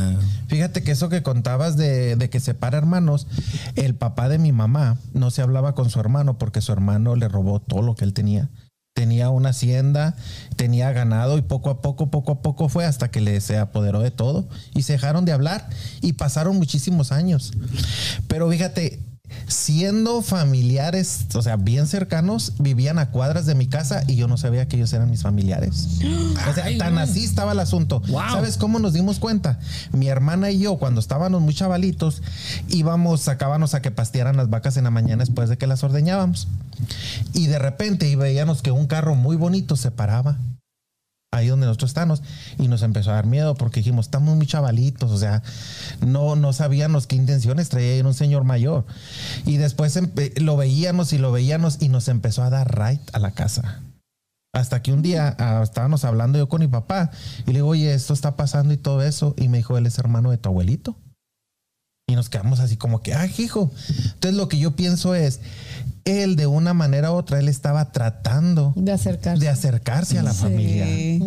Speaker 4: fíjate que eso que contabas de, de que separa hermanos, el papá de mi mamá no se hablaba con su hermano porque su hermano le robó todo lo que él tenía. Tenía una hacienda, tenía ganado y poco a poco, poco a poco fue hasta que le se apoderó de todo y se dejaron de hablar y pasaron muchísimos años. Pero fíjate, siendo familiares, o sea, bien cercanos, vivían a cuadras de mi casa y yo no sabía que ellos eran mis familiares. O sea,
Speaker 3: Ay,
Speaker 4: tan así estaba el asunto.
Speaker 3: Wow.
Speaker 4: ¿Sabes cómo nos dimos cuenta? Mi hermana y yo, cuando estábamos muy chavalitos, íbamos, sacábamos a que pastearan las vacas en la mañana después de que las ordeñábamos. Y de repente y veíamos que un carro muy bonito se paraba ahí donde nosotros estamos y nos empezó a dar miedo porque dijimos, estamos muy chavalitos, o sea, no, no sabíamos qué intenciones traía un señor mayor. Y después empe- lo veíamos y lo veíamos y nos empezó a dar right a la casa. Hasta que un día ah, estábamos hablando yo con mi papá y le digo, oye, esto está pasando y todo eso. Y me dijo, él es hermano de tu abuelito. Y nos quedamos así como que, ah, hijo. Entonces lo que yo pienso es, él de una manera u otra, él estaba tratando
Speaker 6: De acercarse.
Speaker 4: de acercarse a la familia
Speaker 5: Sí.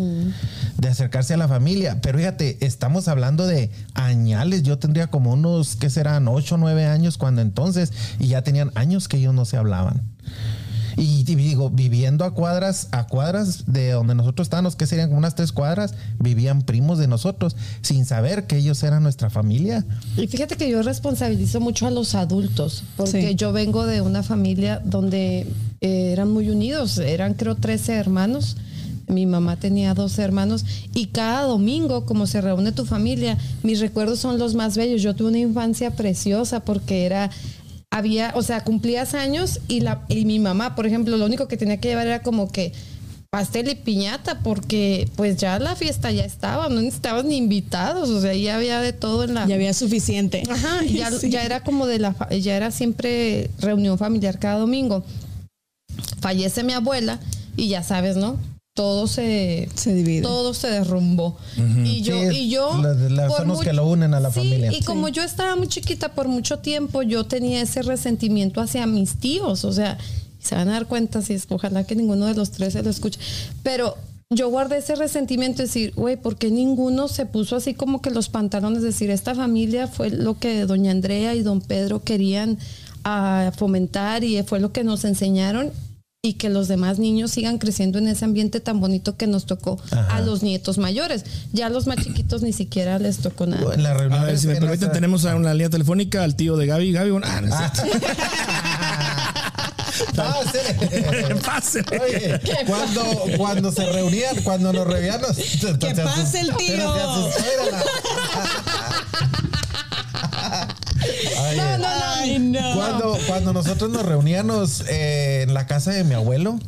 Speaker 4: de acercarse a la familia. Pero fíjate, estamos hablando de añales. Yo tendría como unos, ¿qué serán? 8 o 9 años cuando entonces, y ya tenían años que ellos no se hablaban. Y, y digo, viviendo a cuadras, a cuadras de donde nosotros estábamos, que serían como unas tres cuadras, vivían primos de nosotros, sin saber que ellos eran nuestra familia.
Speaker 6: Y fíjate que yo responsabilizo mucho a los adultos, porque
Speaker 5: Sí.
Speaker 6: yo vengo de una familia donde eh, eran muy unidos, eran creo 13 hermanos. Mi mamá tenía 12 hermanos y cada domingo, como se reúne tu familia, mis recuerdos son los más bellos. Yo tuve una infancia preciosa porque era, había, o sea, cumplías años y, la, y mi mamá, por ejemplo, lo único que tenía que llevar era como que pastel y piñata porque pues ya la fiesta ya estaba, no necesitabas ni invitados, o sea, ya había de todo en la...
Speaker 5: Ya había suficiente.
Speaker 6: Ajá, ya,
Speaker 5: Sí.
Speaker 6: ya era como de la, ya era siempre reunión familiar cada domingo. Fallece mi abuela y ya sabes, ¿no? Todo se,
Speaker 5: Se divide.
Speaker 6: todo se derrumbó. Y yo,
Speaker 4: Sí,
Speaker 6: y yo.
Speaker 4: la- la-
Speaker 6: por
Speaker 4: son los
Speaker 6: mucho-
Speaker 4: que lo unen a la
Speaker 6: Sí,
Speaker 4: familia.
Speaker 6: Y como yo estaba muy chiquita por mucho tiempo, yo tenía ese resentimiento hacia mis tíos. O sea, se van a dar cuenta si es, ojalá que ninguno de los tres se lo escuche. Pero yo guardé ese resentimiento, decir, güey, ¿por qué ninguno se puso así como que los pantalones? Decir, esta familia fue lo que doña Andrea y don Pedro querían a fomentar y fue lo que nos enseñaron y que los demás niños sigan creciendo en ese ambiente tan bonito que nos tocó a los nietos mayores. Ya a los más chiquitos ni siquiera les tocó nada.
Speaker 4: En la reunión
Speaker 3: A ver, si me
Speaker 4: en
Speaker 3: permiten, tenemos a una línea telefónica al tío de Gaby. Gaby, bueno, ah, no cierto.
Speaker 4: Pásele.
Speaker 3: Pásele.
Speaker 4: Oye, cuando, cuando se reunían, cuando nos reunían, nos-
Speaker 5: Que
Speaker 4: se
Speaker 5: pase el tío.
Speaker 4: pero la- Oye,
Speaker 5: Ay, no.
Speaker 4: Cuando, cuando nosotros nos reuníamos eh, en la casa de mi abuelo,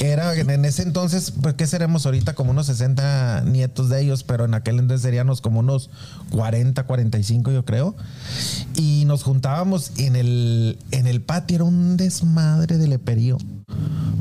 Speaker 4: era en ese entonces, pues qué seremos ahorita como unos 60 nietos de ellos, pero en aquel entonces seríamos como unos 40, 45 yo creo. Y nos juntábamos en el, en el patio, era un desmadre de leperío.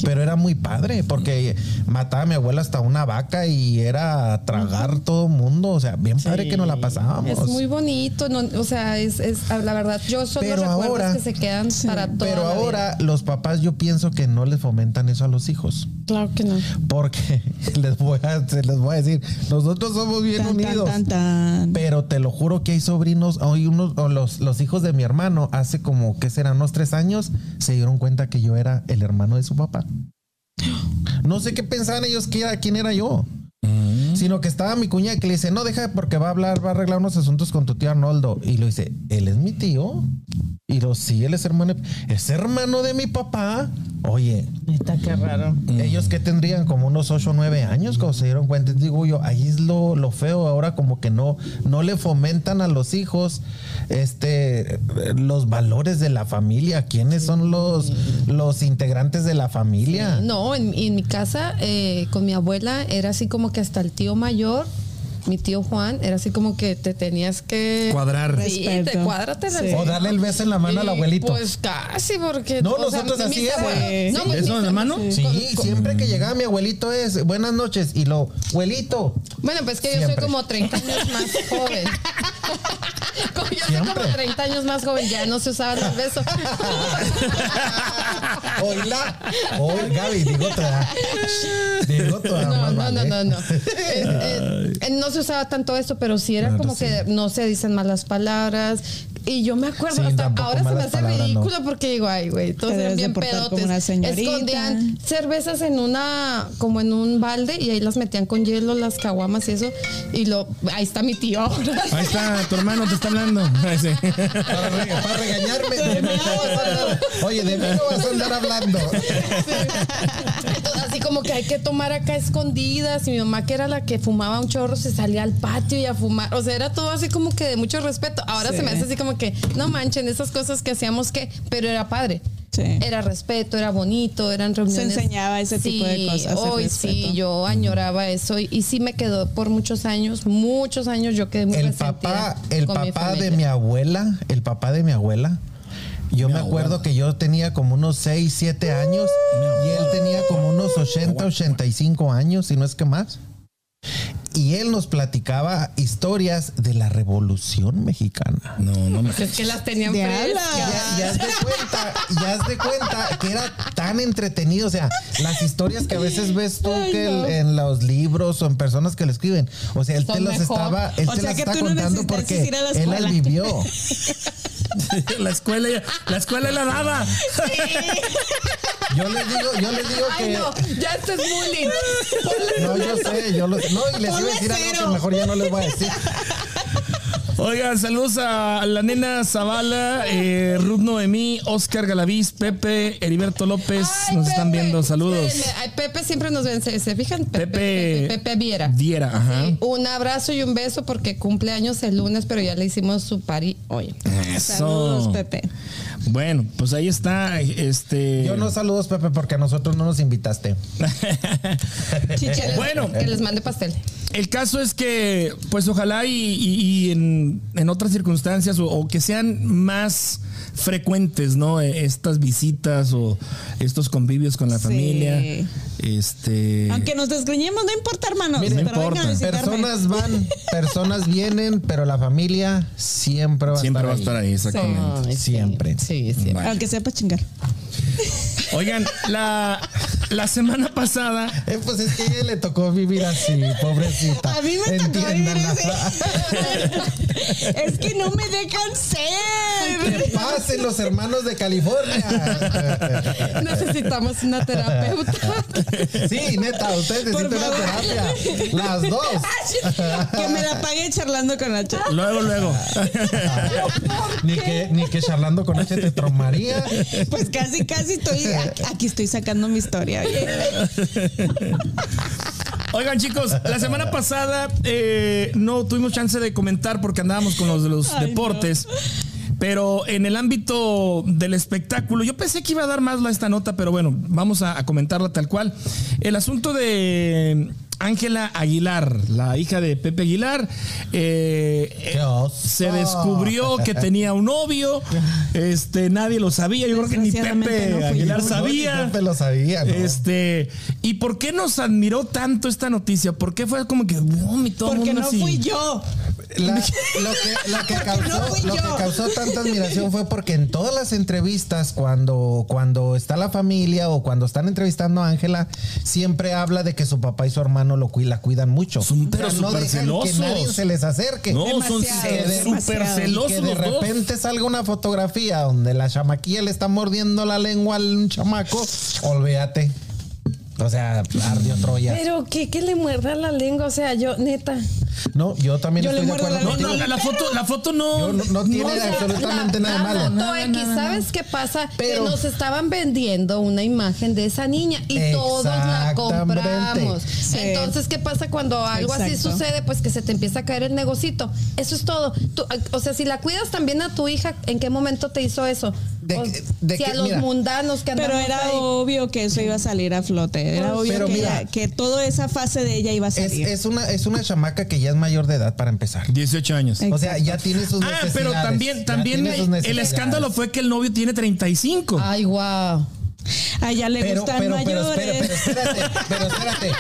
Speaker 4: Pero era muy padre porque mataba a mi abuela hasta una vaca y era tragar todo mundo. O sea, bien padre que nos la pasábamos.
Speaker 6: Es muy bonito, no, o sea, es, es- la verdad, yo son
Speaker 4: Pero
Speaker 6: los recuerdos
Speaker 4: ahora-
Speaker 6: que se quedan para toda
Speaker 4: Pero
Speaker 6: la vida.
Speaker 4: ahora los papás yo pienso que no les fomentan eso a los hijos.
Speaker 6: Claro que no.
Speaker 4: Porque les voy a, se les voy a decir, nosotros somos bien
Speaker 5: Tan, tan,
Speaker 4: unidos.
Speaker 5: tan, tan.
Speaker 4: Pero te lo juro que hay sobrinos, hay unos, o los, los hijos de mi hermano, hace como que serán unos tres años, se dieron cuenta que yo era el hermano de su papá. No sé qué pensaban ellos que era, quién era yo. Sino que estaba mi cuñada que le dice, no, deja porque va a hablar, va a arreglar unos asuntos con tu tío Arnoldo. Y lo dice, él es mi tío. Y lo sí, él es hermano, es hermano de mi papá. Oye,
Speaker 5: Está qué raro.
Speaker 4: ellos que tendrían como unos 8 o 9 años cuando se dieron cuenta, digo yo, ahí es lo, lo feo ahora como que no, no le fomentan a los hijos este los valores de la familia, quiénes son los, los integrantes de la familia.
Speaker 6: No, en, en mi casa, eh, con mi abuela, era así como que hasta el tío mayor, mi tío Juan, era así como que te tenías que...
Speaker 3: Cuadrar.
Speaker 6: Sí,
Speaker 5: Respeto.
Speaker 6: te cuádrate
Speaker 5: Sí.
Speaker 4: O darle el beso en la mano al abuelito.
Speaker 6: Pues casi, porque.
Speaker 4: No,
Speaker 6: sea,
Speaker 4: nosotros
Speaker 6: mis
Speaker 4: así era.
Speaker 6: No,
Speaker 4: Sí.
Speaker 6: pues,
Speaker 3: ¿Beso en la mano?
Speaker 4: Sí, siempre que llegaba mi abuelito es buenas noches y lo, abuelito.
Speaker 6: Bueno, pues que yo
Speaker 4: Siempre.
Speaker 6: soy como 30 años más joven. Como yo soy como 30 años más joven, ya no se usaban los besos.
Speaker 4: Oila. Oye, Gaby, digo otra. Digo otra.
Speaker 6: No, no, no,
Speaker 4: vale.
Speaker 6: no, no. Eh, eh, eh, no se usaba tanto esto, pero sí era
Speaker 4: Claro,
Speaker 6: como
Speaker 4: sí.
Speaker 6: que no se dicen malas palabras. Y yo me acuerdo,
Speaker 4: Sí,
Speaker 6: hasta ahora se me hace
Speaker 4: palabras, no.
Speaker 6: ridículo porque digo, ay, güey, todos eran bien pedotes. Escondían cervezas en una, como en un balde y ahí las metían con hielo, las caguamas y eso. Y lo, ahí está mi tío.
Speaker 3: Ahí está, tu hermano te está hablando. Sí.
Speaker 4: Para, re- para regañarme. De mí no vas a andar- oye, de mí no vas a andar hablando.
Speaker 6: Entonces, así como que hay que tomar acá escondidas. Y mi mamá, que era la que fumaba un chorro, se salía al patio y a fumar. O sea, era todo así como que de mucho respeto. Ahora
Speaker 5: Sí.
Speaker 6: se me hace así como que, no manchen, esas cosas que hacíamos que, pero era padre.
Speaker 5: Sí.
Speaker 6: Era respeto, era bonito, eran reuniones.
Speaker 5: enseñaba ese tipo de cosas,
Speaker 6: Hoy sí, yo añoraba eso y, y sí me quedó por muchos años, muchos años yo quedé muy
Speaker 4: El papá, el
Speaker 6: con mi
Speaker 4: papá de mi abuela, el papá de mi abuela. Yo me acuerdo que yo tenía como unos 6, 7 años y él tenía como unos 80, 85 años, si no es que más. Y él nos platicaba historias de la Revolución Mexicana.
Speaker 3: No, no me.
Speaker 6: Es que las tenían
Speaker 5: De
Speaker 6: frescas.
Speaker 4: Ya, ya haz de cuenta, ya haz de cuenta que era tan entretenido. O sea, las historias que a veces ves tú
Speaker 6: Ay,
Speaker 4: que el- en los libros o en personas que lo escriben. O sea, él te las
Speaker 6: mejor.
Speaker 4: estaba, él
Speaker 5: O
Speaker 4: te
Speaker 5: sea
Speaker 4: las
Speaker 5: que
Speaker 4: está
Speaker 5: tú no
Speaker 4: contando porque
Speaker 5: ir a la
Speaker 4: él las vivió.
Speaker 3: La escuela, la escuela la daba.
Speaker 4: Yo les digo, yo les digo
Speaker 6: Ay,
Speaker 4: que.
Speaker 6: no, ya esto es bullying.
Speaker 4: No, yo sé, yo lo. No, y les iba a decir algo
Speaker 5: cero.
Speaker 4: que mejor ya no les voy a decir.
Speaker 3: Oigan, saludos a la nena Zavala, eh, Ruth Noemí, Oscar Galaviz, Pepe, Heriberto López.
Speaker 6: Ay,
Speaker 3: nos están viendo, saludos.
Speaker 6: Ay, Pepe siempre nos ven, ¿se, se fijan? Pepe,
Speaker 3: Pepe,
Speaker 6: Pepe, Viera.
Speaker 3: Viera, ajá.
Speaker 6: Sí, un abrazo y un beso porque cumple años el lunes, pero ya le hicimos su pari hoy.
Speaker 3: Eso.
Speaker 5: Saludos, Pepe.
Speaker 3: Bueno, pues ahí está. Este.
Speaker 4: Yo no saludos, Pepe, porque a nosotros no nos invitaste.
Speaker 6: Chicheles,
Speaker 3: Bueno.
Speaker 6: que les mande pastel.
Speaker 3: El caso es que, pues ojalá y, y- y en, en otras circunstancias o, o que sean más frecuentes, ¿no? Eh, Estas visitas o estos convivios con la
Speaker 5: Sí.
Speaker 3: familia. Este.
Speaker 5: Aunque nos desgreñemos, no importa, hermanos.
Speaker 4: Miren,
Speaker 3: no importa.
Speaker 4: Personas van, personas vienen, pero la familia siempre va a
Speaker 3: siempre va a
Speaker 4: estar
Speaker 3: estar
Speaker 4: ahí.
Speaker 3: exactamente.
Speaker 6: Sí.
Speaker 4: Siempre.
Speaker 6: Sí, sí.
Speaker 3: Vale.
Speaker 5: Aunque sepa chingar.
Speaker 3: Oigan, la. la semana pasada.
Speaker 4: Eh, pues es que a ella le tocó vivir así, pobrecita.
Speaker 5: A mí me tocó vivir así. es que no me dejan ser.
Speaker 4: Que pasen los hermanos de California.
Speaker 6: Necesitamos una terapeuta.
Speaker 4: Sí, neta, ustedes necesitan una terapia. Las dos.
Speaker 5: que me la pague charlando con H.
Speaker 3: Luego, luego.
Speaker 4: Ni que, ni que charlando con H te traumaría.
Speaker 5: Pues casi, casi estoy. Aquí estoy sacando mi historia.
Speaker 3: Oigan, chicos, la semana pasada eh, no tuvimos chance de comentar porque andábamos con los de los
Speaker 5: Ay,
Speaker 3: deportes. Pero en el ámbito del espectáculo, yo pensé que iba a dar más la- esta nota, pero bueno, vamos a, a comentarla tal cual. El asunto de Ángela Aguilar, la hija de Pepe Aguilar, eh, se descubrió que tenía un novio, este, nadie lo sabía, yo creo que ni Pepe
Speaker 5: no
Speaker 3: Aguilar sabía.
Speaker 4: Pepe lo sabía, ¿no?
Speaker 3: Este, ¿y por qué nos admiró tanto esta noticia? ¿Por qué fue como que boom, y todo
Speaker 5: Porque
Speaker 3: mundo
Speaker 5: no
Speaker 3: así?
Speaker 5: fui yo.
Speaker 4: La- lo que, lo que
Speaker 5: Porque
Speaker 4: causó,
Speaker 5: no fui
Speaker 4: lo
Speaker 5: yo.
Speaker 4: que causó tanta admiración fue porque en todas las entrevistas, cuando, cuando está la familia o cuando están entrevistando a Ángela, siempre habla de que su papá y su hermano lo cui- la cuidan mucho.
Speaker 3: Son pero
Speaker 4: O sea, no
Speaker 3: súper
Speaker 4: dejan
Speaker 3: celosos.
Speaker 4: que nadie se les acerque.
Speaker 3: No, son súper celosos
Speaker 4: que de
Speaker 3: dos.
Speaker 4: repente salga una fotografía donde la chamaquilla le está mordiendo la lengua a un chamaco, olvídate. O sea, ardió Troya.
Speaker 6: Pero que, que le muerda la lengua, o sea, yo, neta.
Speaker 4: No, yo también
Speaker 5: Yo le
Speaker 4: estoy de
Speaker 5: muerdo
Speaker 4: acuerdo
Speaker 5: la
Speaker 3: No, no, la, la foto, la foto no.
Speaker 4: Yo no, no tiene
Speaker 6: O sea,
Speaker 4: absolutamente
Speaker 6: la-
Speaker 4: nada
Speaker 6: la
Speaker 4: malo.
Speaker 6: foto X, ¿sabes qué pasa?
Speaker 4: Pero-
Speaker 6: que nos estaban vendiendo una imagen de esa niña y todos la compramos.
Speaker 5: Sí.
Speaker 6: Entonces, ¿qué pasa cuando algo así sucede? Pues que se te empieza a caer el negocito. Eso es todo. Tú, o sea, si la cuidas también a tu hija, ¿en qué momento te hizo eso?
Speaker 4: De que- de
Speaker 6: si
Speaker 4: que-
Speaker 6: a los
Speaker 4: mira.
Speaker 6: mundanos que
Speaker 5: Pero era
Speaker 6: ahí.
Speaker 5: obvio que eso iba a salir a flote. Era obvio
Speaker 4: Pero
Speaker 5: que,
Speaker 4: mira.
Speaker 5: ella- que toda esa fase de ella iba a salir.
Speaker 4: es una, es una chamaca que ya es mayor de edad para empezar.
Speaker 3: 18 años.
Speaker 4: O sea, ya tiene sus
Speaker 3: Ah,
Speaker 4: necesidades.
Speaker 3: pero también, también el escándalo fue que el novio tiene 35.
Speaker 6: Ay, wow.
Speaker 5: A ella le
Speaker 4: Pero,
Speaker 5: gustan
Speaker 4: pero, pero,
Speaker 5: mayores.
Speaker 4: espera, pero espérate, pero espérate,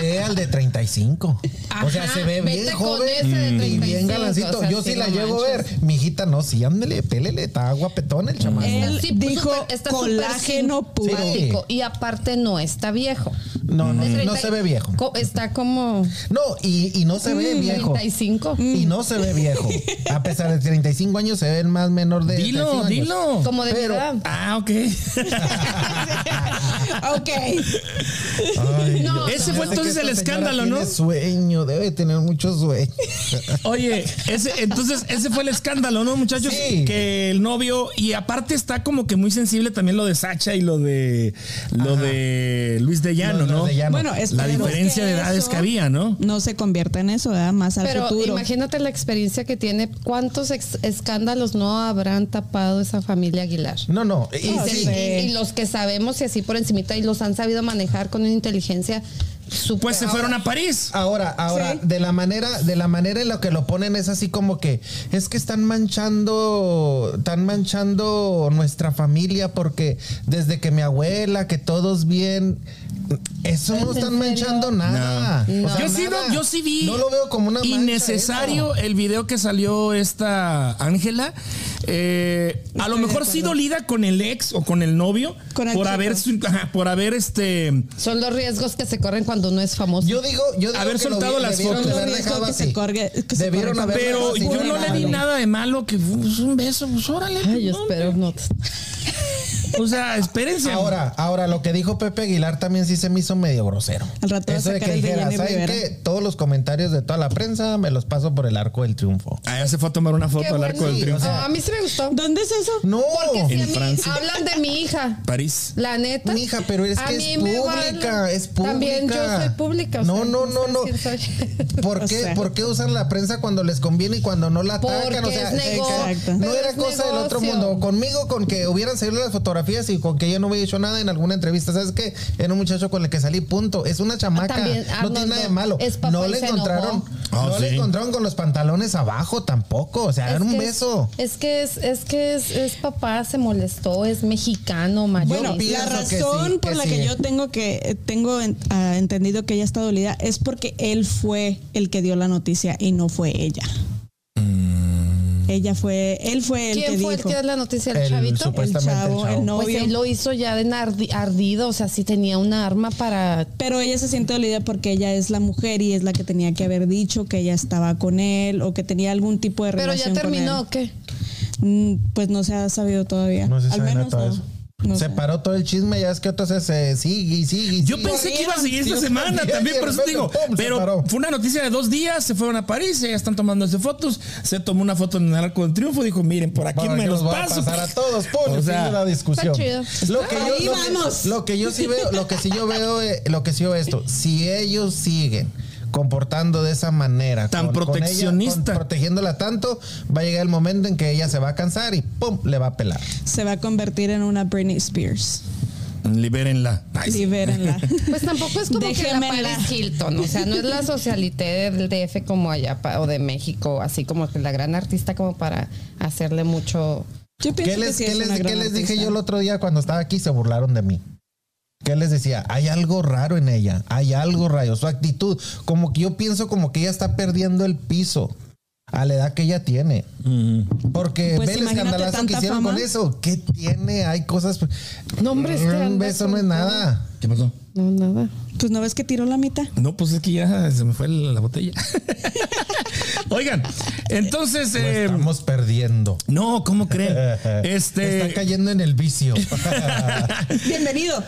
Speaker 4: ve al de 35. o sea,
Speaker 6: Ajá,
Speaker 4: se ve bien
Speaker 6: vete con
Speaker 4: joven
Speaker 6: ese de
Speaker 4: y bien
Speaker 6: 35,
Speaker 4: galancito.
Speaker 6: o sea,
Speaker 4: Yo
Speaker 6: sí,
Speaker 4: sí la
Speaker 6: no
Speaker 4: llego a ver. Mi hijita no, sí, ándele, pélele, está guapetón el chamaco.
Speaker 5: Él
Speaker 6: Sí, pues,
Speaker 5: dijo
Speaker 6: está
Speaker 5: colágeno puro.
Speaker 6: simpático. Y aparte no está viejo.
Speaker 4: No, no,
Speaker 6: De
Speaker 4: no
Speaker 6: 30
Speaker 4: se ve viejo.
Speaker 6: co- Está como
Speaker 4: No, y, y no se ve viejo.
Speaker 6: 35.
Speaker 4: Y no se ve viejo. A pesar de 35 años, se ve el más menor de
Speaker 3: dilo,
Speaker 4: 35 años.
Speaker 3: dilo.
Speaker 6: Como de
Speaker 4: Pero-
Speaker 6: edad.
Speaker 3: Ah, ok.
Speaker 5: ok.
Speaker 4: Ay,
Speaker 6: No,
Speaker 4: Dios.
Speaker 3: Ese fue entonces el escándalo, ¿no?
Speaker 4: Tiene sueño, debe tener mucho sueño.
Speaker 3: Oye, ese, entonces ese fue el escándalo, ¿no, muchachos?
Speaker 4: Sí.
Speaker 3: Que el novio, y aparte está como que muy sensible también lo de Sacha y lo de lo
Speaker 4: Ajá.
Speaker 3: de Luis de Llano, ¿no?
Speaker 4: de Llano.
Speaker 5: Bueno,
Speaker 3: La diferencia de edades que había, ¿no?
Speaker 5: No se convierta en eso, ¿verdad? Más al
Speaker 6: Pero
Speaker 5: futuro.
Speaker 6: imagínate la experiencia que tiene. ¿Cuántos escándalos no habrán tapado esa familia Aguilar?
Speaker 4: No, no. Y,
Speaker 6: Y,
Speaker 4: sí,
Speaker 6: se- y- y los que sabemos y así por encimita y los han sabido manejar con una inteligencia súper.
Speaker 3: Pues se fueron a París.
Speaker 4: Ahora, ahora,
Speaker 5: Sí.
Speaker 4: de la manera, de la manera en la que lo ponen es así como que es que están manchando, están manchando nuestra familia porque desde que mi abuela, que todos bien, eso no
Speaker 6: ¿Es en
Speaker 4: están manchando nada.
Speaker 6: No.
Speaker 4: O sea,
Speaker 3: yo, sí,
Speaker 4: nada.
Speaker 3: no- yo sí vi.
Speaker 4: No lo veo como una mancha
Speaker 3: innecesario
Speaker 4: eso.
Speaker 3: el video que salió esta Ángela. Eh, a lo mejor sí dolida con el ex o con el novio
Speaker 5: Con el
Speaker 3: por
Speaker 5: chico.
Speaker 3: haber por haber este
Speaker 6: Son los riesgos que se corren cuando uno es famoso.
Speaker 4: Yo digo, yo digo
Speaker 3: Haber soltado
Speaker 4: vi-
Speaker 3: las fotos.
Speaker 4: dejado
Speaker 5: que se que se
Speaker 4: Debieron haber
Speaker 3: pero yo no le
Speaker 4: madre.
Speaker 3: nada de malo que pues, un beso, pues órale.
Speaker 6: Ay, yo
Speaker 3: no,
Speaker 6: espero no.
Speaker 3: O sea, espérense.
Speaker 4: Ahora, ahora lo que dijo Pepe Aguilar también sí se me hizo medio grosero.
Speaker 5: Al rato
Speaker 4: Eso de que dijera, ¿saben
Speaker 5: Rivera".
Speaker 4: qué? Todos los comentarios de toda la prensa me los paso por el arco del triunfo.
Speaker 3: Ah, ya se fue a tomar una foto
Speaker 6: Qué
Speaker 3: al arco
Speaker 6: bueno.
Speaker 3: del triunfo.
Speaker 4: o sea,
Speaker 6: No, a mí sí me gustó.
Speaker 5: ¿Dónde es eso?
Speaker 4: No,
Speaker 6: Porque si
Speaker 3: En
Speaker 6: a mí
Speaker 3: Francia.
Speaker 6: hablan de mi hija.
Speaker 3: París.
Speaker 6: La neta.
Speaker 4: Mija, pero es
Speaker 6: a
Speaker 4: que
Speaker 6: mí
Speaker 4: es
Speaker 6: me
Speaker 4: pública,
Speaker 6: vale.
Speaker 4: es pública.
Speaker 6: También yo soy pública. o
Speaker 4: no,
Speaker 6: sea,
Speaker 4: no, no, no. ¿Por
Speaker 5: O
Speaker 4: qué,
Speaker 5: sea.
Speaker 4: ¿Por qué usan la prensa cuando les conviene y cuando no la atacan?
Speaker 6: Porque
Speaker 4: o sea,
Speaker 6: es negocio.
Speaker 5: Exacto.
Speaker 4: no era cosa del otro mundo. Conmigo, con que hubieran salido las fotografías y con que yo no hubiera hecho nada en alguna entrevista. ¿Sabes qué? Era un muchacho con el que salí, punto. Es una chamaca.
Speaker 6: También,
Speaker 4: no tiene nada de malo.
Speaker 6: es papá
Speaker 4: no le encontraron.
Speaker 3: Ah,
Speaker 4: no le
Speaker 3: sí.
Speaker 4: encontraron con los pantalones abajo tampoco. O sea, era un beso.
Speaker 6: Es, es que es, es que es, es papá, se molestó, es mexicano, mayor.
Speaker 5: Bueno, la
Speaker 4: que
Speaker 5: razón
Speaker 4: sí,
Speaker 5: por
Speaker 4: que
Speaker 5: la
Speaker 4: sí.
Speaker 5: que yo tengo que tengo en- ah, entendido que ella está dolida es porque él fue el que dio la noticia y no fue ella. Ella fue, él fue el que
Speaker 6: ¿Quién fue el que da la noticia? ¿El,
Speaker 4: El
Speaker 6: chavito?
Speaker 5: el chavo, el
Speaker 6: Pues
Speaker 5: novio.
Speaker 6: él lo hizo ya de ardi- ardido, o sea, sí tenía una arma para...
Speaker 5: Pero ella se siente dolida porque ella es la mujer y es la que tenía que haber dicho que ella estaba con él o que tenía algún tipo de
Speaker 6: Pero
Speaker 5: relación
Speaker 6: ya terminó,
Speaker 5: con
Speaker 6: ¿o qué?
Speaker 5: Mm, Pues no se ha sabido todavía.
Speaker 4: No se
Speaker 5: Al menos no.
Speaker 4: eso.
Speaker 5: No
Speaker 4: se
Speaker 5: sé.
Speaker 4: paró todo el chisme, ya es que entonces se sigue y sigue y
Speaker 3: Yo
Speaker 4: sigue.
Speaker 3: pensé que iba a seguir esta semana
Speaker 4: también,
Speaker 3: por eso te digo.
Speaker 4: pum,
Speaker 3: Pero fue una noticia de dos días, se fueron a París, ya están tomándose fotos. Se tomó una foto en el Arco del Triunfo, dijo, miren, por aquí
Speaker 4: Bueno,
Speaker 3: me los
Speaker 4: voy a
Speaker 3: paso.
Speaker 4: pasar a todos, pum,
Speaker 3: O sea,
Speaker 4: la discusión. Lo que yo, lo. Que, lo que yo sí veo, lo que sí yo veo, eh, lo que sí veo esto, si ellos siguen comportando de esa manera,
Speaker 3: Tan proteccionista.
Speaker 4: con- protegiéndola tanto, va a llegar el momento en que ella se va a cansar y pum, le va a pelar.
Speaker 5: Se va a convertir en una Britney Spears.
Speaker 3: Libérenla. Sí.
Speaker 5: Libérenla.
Speaker 6: Pues tampoco es como que la. Paris Hilton, o sea, no es la socialité del DF como allá o de México, así como que la gran artista como para hacerle mucho...
Speaker 5: Yo pienso
Speaker 4: ¿Qué les,
Speaker 5: que sí
Speaker 4: qué
Speaker 5: es
Speaker 4: les-
Speaker 5: una
Speaker 4: qué les dije yo el otro día cuando estaba aquí? Se burlaron de mí. ¿Qué les decía? Hay algo raro en ella. Hay algo raro. Su actitud. Como que yo pienso como que ella está perdiendo el piso a la edad que ella tiene. Porque
Speaker 5: Pues
Speaker 4: ve el escandalazo que hicieron
Speaker 5: fama.
Speaker 4: con eso. ¿Qué tiene? Hay cosas.
Speaker 6: No, hombre, este
Speaker 4: beso no es nada.
Speaker 3: ¿Qué pasó?
Speaker 6: No, nada.
Speaker 5: Pues no ves que tiró la mitad.
Speaker 3: No, pues es que ya se me fue la, la botella. Oigan, entonces.
Speaker 4: Lo
Speaker 3: eh,
Speaker 4: estamos perdiendo.
Speaker 3: no, ¿cómo creen?
Speaker 4: Está
Speaker 3: Este.
Speaker 4: cayendo en el vicio.
Speaker 5: Bienvenido.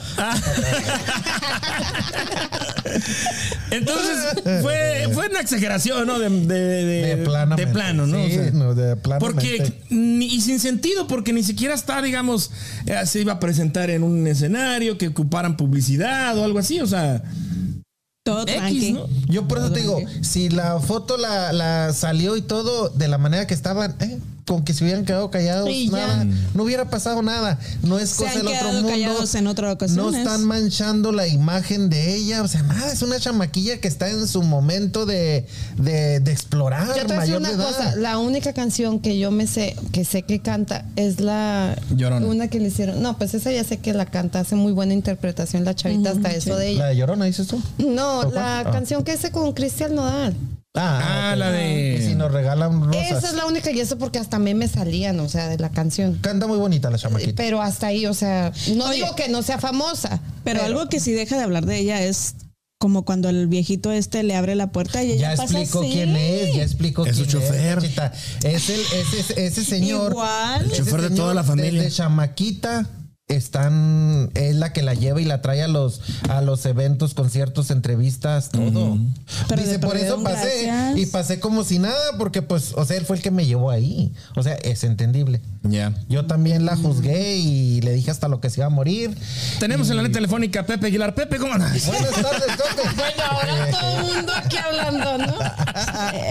Speaker 3: Entonces, fue, fue una exageración, ¿no? De, de, de-
Speaker 4: De
Speaker 3: plano, ¿no?
Speaker 4: Sí,
Speaker 3: O sea,
Speaker 4: no, de planamente.
Speaker 3: Porque, ni- y sin sentido, porque ni siquiera está, digamos, eh, se iba a presentar en un escenario que ocuparan publicidad o algo así, o sea,
Speaker 5: Todo
Speaker 3: X,
Speaker 5: tranqui.
Speaker 3: ¿no?
Speaker 4: Yo por eso te digo, si la foto la, la salió y todo de la manera que estaban, eh, con que se hubieran quedado callados, nada, no hubiera pasado nada. No es cosa del otro mundo.
Speaker 5: callados en otras
Speaker 4: No están manchando la imagen de ella, o sea, nada, es una chamaquilla que está en su momento de, de, de explorar,
Speaker 6: Yo te
Speaker 4: mayor de
Speaker 6: una
Speaker 4: edad.
Speaker 6: cosa, la única canción que yo me sé, que sé que canta, es la
Speaker 3: Llorona.
Speaker 6: una que le hicieron. No, pues esa ya sé que la canta, hace muy buena interpretación la chavita, hasta eso de
Speaker 4: La
Speaker 6: ella.
Speaker 4: de Llorona, dices tú.
Speaker 6: No, la
Speaker 4: Ah.
Speaker 6: canción que hace con Cristian Nodal.
Speaker 3: Ah,
Speaker 4: ok.
Speaker 3: la de-
Speaker 4: Y si nos regalan rosas.
Speaker 6: Esa es la única y eso porque hasta me salían, o sea, de la canción.
Speaker 4: Canta muy bonita la chamaquita.
Speaker 6: Pero hasta ahí, o sea, no
Speaker 5: Oye.
Speaker 6: digo que no sea famosa,
Speaker 5: Pero, algo que sí deja de hablar de ella es como cuando el viejito este le abre la puerta y ella
Speaker 4: Ya
Speaker 5: pasa
Speaker 4: explicó
Speaker 5: así.
Speaker 4: quién es, ya explicó
Speaker 3: Es su chofer.
Speaker 4: es. El, ese, ese señor.
Speaker 5: Igual.
Speaker 3: El
Speaker 4: ese
Speaker 3: chofer de
Speaker 4: señor
Speaker 3: toda la familia.
Speaker 4: Desde chamaquita están, es la que la lleva y la trae a los, a los eventos, conciertos, entrevistas, todo.
Speaker 5: Pero
Speaker 4: Dice,
Speaker 5: de
Speaker 4: por eso pasé
Speaker 5: gracias.
Speaker 4: y pasé como si nada, porque pues, o sea, él fue el que me llevó ahí. O sea, es entendible.
Speaker 3: Ya.
Speaker 4: Yo también la juzgué y le dije hasta lo que se iba a morir.
Speaker 3: Tenemos en la línea telefónica a Pepe Aguilar. Pepe, ¿cómo andas?
Speaker 4: Buenas tardes, Pepe.
Speaker 6: Bueno, ahora todo el mundo aquí hablando, ¿no?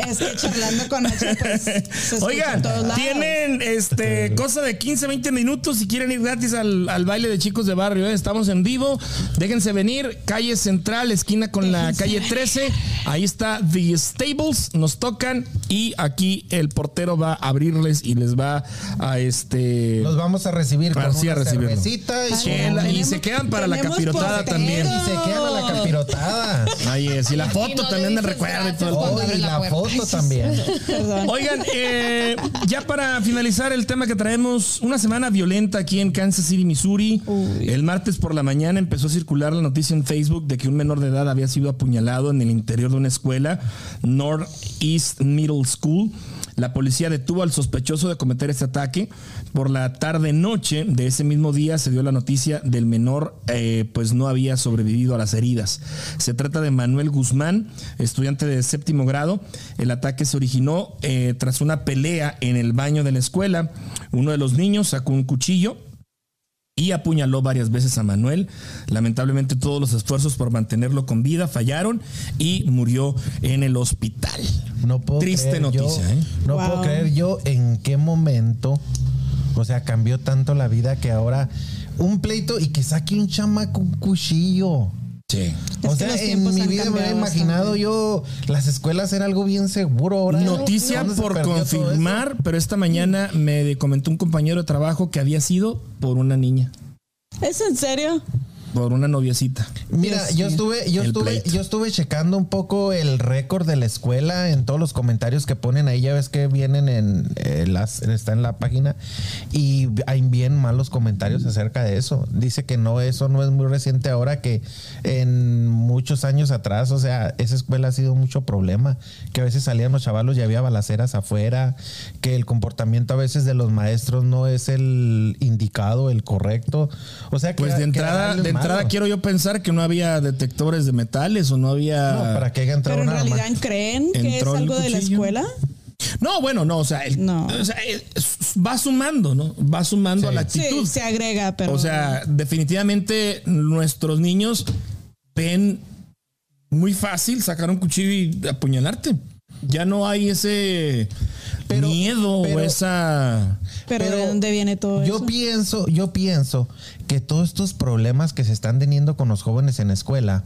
Speaker 5: Es que charlando con H, pues, se
Speaker 3: Oigan,
Speaker 5: todos lados.
Speaker 3: tienen este cosa de 15, 20 minutos si quieren ir gratis al, al baile de chicos de barrio. ¿eh? Estamos en vivo. Déjense venir. Calle Central, esquina con la calle 13. Ahí está The Stables. Nos tocan y aquí el portero va a abrirles y les va a este.
Speaker 4: Los vamos a recibir con
Speaker 3: Así a
Speaker 4: una cervecita y,
Speaker 3: Chela, y se quedan para la capirotada
Speaker 5: portero.
Speaker 3: también.
Speaker 4: y se quedan a la capirotada.
Speaker 3: Ahí es. Y la
Speaker 6: Y
Speaker 3: foto
Speaker 6: no
Speaker 3: también
Speaker 6: le
Speaker 3: de
Speaker 6: dices
Speaker 3: recuerdo y todo el.
Speaker 4: Oh, y
Speaker 6: la
Speaker 4: foto también.
Speaker 3: Oigan, eh, ya para finalizar el tema que traemos, una semana violenta aquí en Kansas City, Missouri. El martes por la mañana empezó a circular la noticia en Facebook de que un menor de edad había sido apuñalado en el interior de una escuela, Northeast Middle School. La policía detuvo al sospechoso de cometer este ataque. Por la tarde-noche de ese mismo día se dio la noticia del menor, eh, pues no había sobrevivido a las heridas. Se trata de Manuel Guzmán, estudiante de séptimo grado. El ataque se originó eh, tras una pelea en el baño de la escuela. Uno de los niños sacó un cuchillo y apuñaló varias veces a Manuel. Lamentablemente todos los esfuerzos por mantenerlo con vida fallaron y murió en el hospital.
Speaker 4: No puedo
Speaker 3: Triste
Speaker 4: creer yo-
Speaker 3: noticia, ¿eh?
Speaker 4: No
Speaker 5: Wow.
Speaker 4: puedo creer yo en qué momento, o sea, cambió tanto la vida que ahora un pleito y que saque un chamaco un cuchillo.
Speaker 3: Sí.
Speaker 4: O sea, en mi vida me había imaginado
Speaker 5: bastante.
Speaker 4: yo las escuelas era algo bien seguro. Ahora,
Speaker 3: Noticia
Speaker 4: ¿dónde se
Speaker 3: por confirmar, pero esta mañana me comentó un compañero de trabajo que había sido por una niña.
Speaker 5: ¿Es en serio?
Speaker 3: Por una noviecita.
Speaker 4: Mira, yo estuve, yo
Speaker 3: El
Speaker 4: estuve,
Speaker 3: pleito.
Speaker 4: yo estuve checando un poco el récord de la escuela en todos los comentarios que ponen ahí, ya ves que vienen en eh, las, está en la página y hay bien malos comentarios acerca de eso. Dice que no, eso no es muy reciente ahora, que en muchos años atrás, o sea, esa escuela ha sido mucho problema, que a veces salían los chavalos y había balaceras afuera, que el comportamiento a veces de los maestros no es el indicado, el correcto. O sea, que
Speaker 3: Pues de entrada, de entrada quiero yo pensar que no había detectores de metales o no había.
Speaker 4: No, para que haya entrado
Speaker 5: Pero en realidad creen que es
Speaker 3: Entró
Speaker 5: algo de la escuela.
Speaker 3: No, bueno, no, o sea, el-
Speaker 5: No.
Speaker 3: o sea, eh, va sumando, ¿no? Va sumando a la
Speaker 5: Sí,
Speaker 3: actitud.
Speaker 5: se agrega, pero.
Speaker 3: O sea, definitivamente nuestros niños ven muy fácil sacar un cuchillo y apuñalarte. Ya no hay ese
Speaker 4: Pero-
Speaker 3: miedo
Speaker 4: pero-
Speaker 3: o esa.
Speaker 5: Pero,
Speaker 4: pero
Speaker 5: ¿de dónde viene todo
Speaker 4: Yo
Speaker 5: eso?
Speaker 4: pienso, yo pienso que todos estos problemas que se están teniendo con los jóvenes en la escuela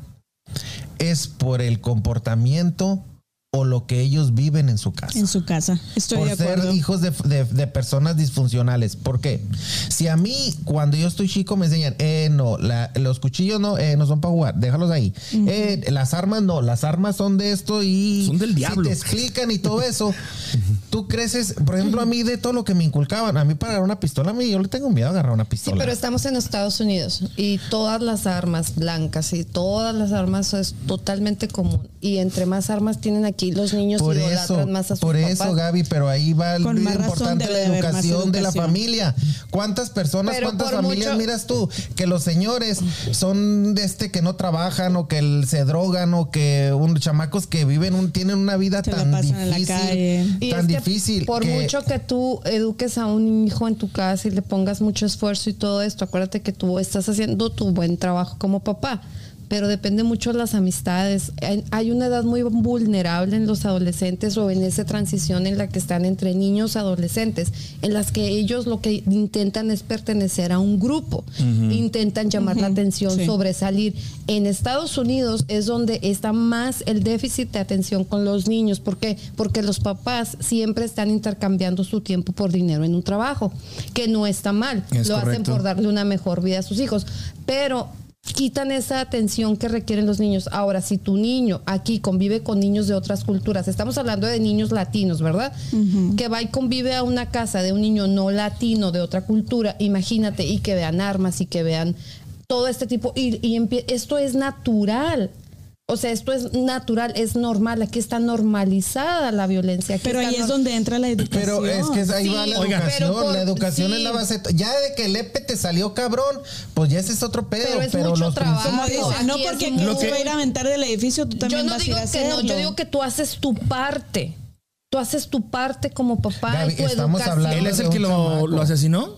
Speaker 4: es por el comportamiento o lo que ellos viven en su casa.
Speaker 5: En su casa. Estoy
Speaker 4: por
Speaker 5: de
Speaker 4: ser
Speaker 5: acuerdo.
Speaker 4: hijos de, de- de personas disfuncionales. ¿Por qué? Si a mí, cuando yo estoy chico, me enseñan, eh, no, la- los cuchillos no, eh, no son para jugar, déjalos ahí. Eh, las armas no, las armas son de esto y.
Speaker 3: Son del
Speaker 4: si
Speaker 3: diablo.
Speaker 4: te explican y todo eso. Tú creces, por ejemplo, a mí de todo lo que me inculcaban, a mí para agarrar una pistola, a mí yo le tengo miedo a agarrar una
Speaker 6: Sí,
Speaker 4: pistola.
Speaker 6: pero estamos en Estados Unidos y todas las armas blancas y todas las armas es totalmente común. Y entre más armas tienen aquí, los niños
Speaker 4: Por eso,
Speaker 6: más a sus
Speaker 4: por eso,
Speaker 6: papás.
Speaker 4: Gaby, pero ahí va
Speaker 5: razón
Speaker 4: importante la educación de la familia. ¿Cuántas personas,
Speaker 6: Pero
Speaker 4: cuántas familias
Speaker 6: mucho-
Speaker 4: miras tú? Que los señores son de este que no trabajan o que el- se drogan o que un chamacos que viven un, tienen una vida
Speaker 5: Se
Speaker 4: tan
Speaker 5: pasan en la
Speaker 4: difícil.
Speaker 6: Y
Speaker 4: tan
Speaker 6: que
Speaker 4: difícil.
Speaker 6: Por
Speaker 4: que-
Speaker 6: mucho que tú eduques a un hijo en tu casa y le pongas mucho esfuerzo y todo esto, acuérdate que tú estás haciendo tu buen trabajo como papá. Pero depende mucho de las amistades. Hay- una edad muy vulnerable en los adolescentes o en esa transición en la que están entre niños y adolescentes, en las que ellos lo que intentan es pertenecer a un grupo, intentan llamar la atención,
Speaker 5: Sí.
Speaker 6: sobresalir. En Estados Unidos es donde está más el déficit de atención con los niños. ¿Por qué? Porque los papás siempre están intercambiando su tiempo por dinero en un trabajo, que no está mal.
Speaker 3: Es
Speaker 6: Lo hacen por darle una mejor vida a sus hijos. Pero quitan esa atención que requieren los niños. Ahora, si tu niño aquí convive con niños de otras culturas, estamos hablando de niños latinos, ¿verdad? Que va y convive a una casa de un niño no latino de otra cultura, imagínate, y que vean armas y que vean todo este tipo, y, y esto es natural. O sea, esto es natural, es normal. Aquí está normalizada la violencia. Aquí
Speaker 5: Pero ahí es donde entra la educación.
Speaker 4: Pero es que ahí
Speaker 6: Sí,
Speaker 4: va la
Speaker 6: oigan,
Speaker 4: educación.
Speaker 6: pero por-
Speaker 4: la educación
Speaker 6: sí.
Speaker 4: es la base. Ya de que el EPE te salió cabrón, pues ya ese es otro pedo.
Speaker 6: Pero
Speaker 4: Pero,
Speaker 6: es mucho
Speaker 4: los
Speaker 6: trabajo.
Speaker 5: Como
Speaker 4: principios-
Speaker 5: dice, no
Speaker 6: Aquí
Speaker 5: porque
Speaker 3: que-
Speaker 5: va a ir a aventar del edificio, tú también
Speaker 6: Yo no
Speaker 5: vas
Speaker 6: digo
Speaker 5: a ir a
Speaker 6: que no, yo digo que tú haces tu parte. Tú haces tu parte como papá
Speaker 4: Gaby,
Speaker 6: y tu
Speaker 4: estamos
Speaker 6: educación.
Speaker 4: hablando
Speaker 3: ¿Él es el que lo, lo asesinó?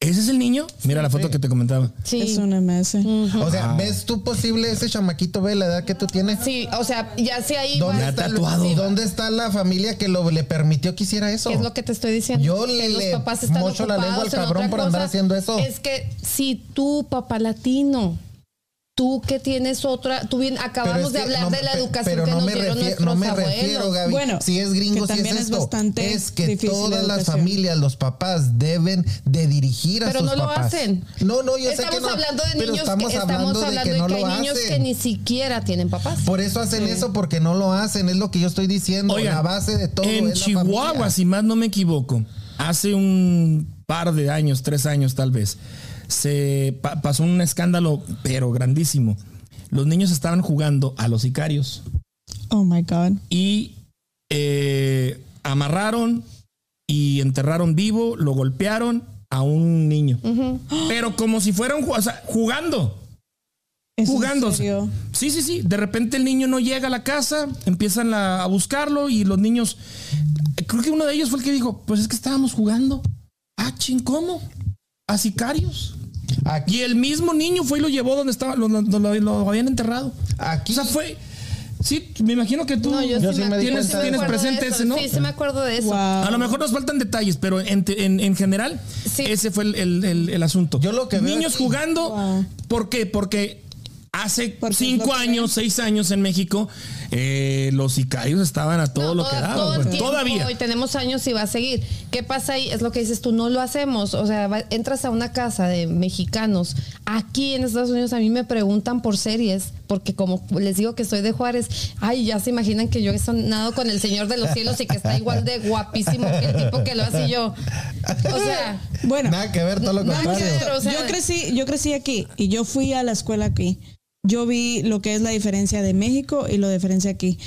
Speaker 3: ¿Ese es el niño? Mira la foto
Speaker 4: Sí.
Speaker 3: que te comentaba.
Speaker 6: Sí.
Speaker 5: Es un MS.
Speaker 4: O sea, ¿ves tú posible ese chamaquito, ve la edad que tú tienes?
Speaker 6: Sí, o sea, ya sé ahí
Speaker 4: ¿Dónde
Speaker 6: va-
Speaker 4: está, el-
Speaker 3: tatuado.
Speaker 4: ¿Y dónde está la familia que lo, le permitió que hiciera eso?
Speaker 6: ¿Qué es lo que te estoy diciendo?
Speaker 4: Yo
Speaker 6: Que
Speaker 4: le-
Speaker 6: los
Speaker 4: le
Speaker 6: papás están
Speaker 4: mocho la lengua al
Speaker 6: ocupados en
Speaker 4: cabrón
Speaker 6: otra
Speaker 4: por andar
Speaker 6: cosa.
Speaker 4: haciendo eso.
Speaker 6: Es que si tú, papá latino, tú que tienes otra, tú bien,
Speaker 4: Pero
Speaker 6: acabamos
Speaker 4: es
Speaker 6: de hablar
Speaker 4: no-
Speaker 6: de la educación
Speaker 4: pero
Speaker 6: que
Speaker 4: no
Speaker 6: nos
Speaker 4: me
Speaker 6: dieron
Speaker 4: refiero,
Speaker 6: nuestros
Speaker 4: no me
Speaker 6: abuelos.
Speaker 4: refiero, Gaby.
Speaker 5: Bueno,
Speaker 4: si es gringo,
Speaker 5: que
Speaker 4: si es
Speaker 5: también es
Speaker 4: esto.
Speaker 5: bastante
Speaker 4: es que
Speaker 5: la
Speaker 4: todas las familias, los papás deben de dirigir a
Speaker 6: Pero
Speaker 4: sus
Speaker 6: no lo
Speaker 4: papás.
Speaker 6: hacen.
Speaker 4: No, no, yo
Speaker 6: estamos
Speaker 4: sé que no.
Speaker 6: hablando de
Speaker 4: pero
Speaker 6: niños
Speaker 4: estamos
Speaker 6: que
Speaker 4: hablando
Speaker 6: estamos
Speaker 4: de
Speaker 6: hablando
Speaker 4: que
Speaker 6: de
Speaker 4: no
Speaker 6: que
Speaker 4: lo
Speaker 6: hay niños
Speaker 4: hacen.
Speaker 6: que ni siquiera tienen papás.
Speaker 4: Por eso hacen eso, porque no lo hacen. Es lo que yo estoy diciendo.
Speaker 3: Oigan,
Speaker 4: la base de todo
Speaker 3: en
Speaker 4: es la
Speaker 3: Chihuahua,
Speaker 4: familia.
Speaker 3: si más no me equivoco, hace un par de años, tres años tal vez, se pa- pasó un escándalo, pero grandísimo. Los niños estaban jugando a los sicarios
Speaker 5: Oh my God.
Speaker 3: y eh, amarraron y enterraron vivo, lo golpearon a un niño. Pero como si fueran o sea, jugando.
Speaker 5: ¿Es en
Speaker 3: jugando. Sí, sí, sí. De repente el niño no llega a la casa, empiezan a, a buscarlo y los niños. Creo que uno de ellos fue el que dijo: Pues es que estábamos jugando. Ah, ching, ¿cómo? A sicarios.
Speaker 4: Aquí,
Speaker 3: Y el mismo niño fue y lo llevó donde estaba, lo, lo- lo- lo habían enterrado.
Speaker 4: aquí
Speaker 3: O sea, fue. Sí, me imagino que tú
Speaker 6: No, yo, sí,
Speaker 4: sí
Speaker 6: me,
Speaker 3: tienes,
Speaker 4: de
Speaker 3: tienes presente ese, ¿no?
Speaker 6: Sí, sí me acuerdo de eso.
Speaker 5: Wow.
Speaker 3: A lo mejor nos faltan detalles, pero en, en- en general,
Speaker 6: Sí.
Speaker 3: ese fue el, el- el- el asunto.
Speaker 4: Yo lo que veo
Speaker 3: Niños
Speaker 4: aquí-
Speaker 3: jugando,
Speaker 5: Wow.
Speaker 3: ¿por qué? Porque Hace cinco años, seis años en México, eh, los sicarios estaban a todo
Speaker 6: No,
Speaker 3: lo
Speaker 6: todo-
Speaker 3: que daba.
Speaker 6: todo el
Speaker 3: pues. Todavía.
Speaker 6: Y tenemos años y va a seguir. ¿Qué pasa ahí? Es lo que dices tú, no lo hacemos. O sea, va- entras a una casa de mexicanos. Aquí en Estados Unidos a mí me preguntan por series, porque como les digo que soy de Juárez, ay, ya se imaginan que yo he sonado con el Señor de los Cielos y que está igual de guapísimo que el tipo que lo hace yo. O sea,
Speaker 5: Bueno,
Speaker 4: Nada que ver, todo lo contrario.
Speaker 5: ver,
Speaker 6: o sea-
Speaker 5: yo crecí, yo crecí aquí y yo fui a la escuela aquí. Yo vi lo que es la diferencia de México y la diferencia aquí.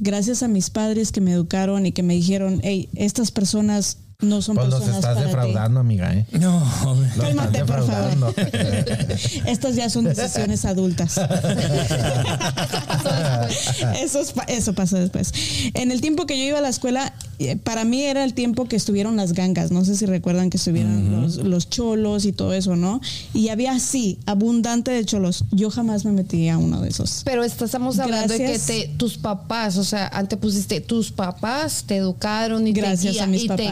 Speaker 5: Gracias a mis padres que me educaron y que me dijeron, hey, estas personas no son
Speaker 4: Pues los
Speaker 5: personas
Speaker 4: estás
Speaker 5: para
Speaker 4: defraudando, amiga, ¿eh?
Speaker 3: No, hombre.
Speaker 4: Los
Speaker 5: Cálmate,
Speaker 4: estás
Speaker 5: por favor.
Speaker 4: defraudando.
Speaker 5: ti. Estas ya son decisiones adultas. eso, es eso pasó después. En el tiempo que yo iba a la escuela, eh, para mí era el tiempo que estuvieron las gangas. No sé si recuerdan que estuvieron los, los cholos y todo eso, ¿no? Y había así, abundante de cholos. Yo jamás me metí a uno de esos.
Speaker 6: Pero estamos hablando de que te, tus papás, o sea, antes pusiste tus papás te educaron y,
Speaker 5: Gracias
Speaker 6: te,
Speaker 5: a mis
Speaker 6: y te
Speaker 5: papás.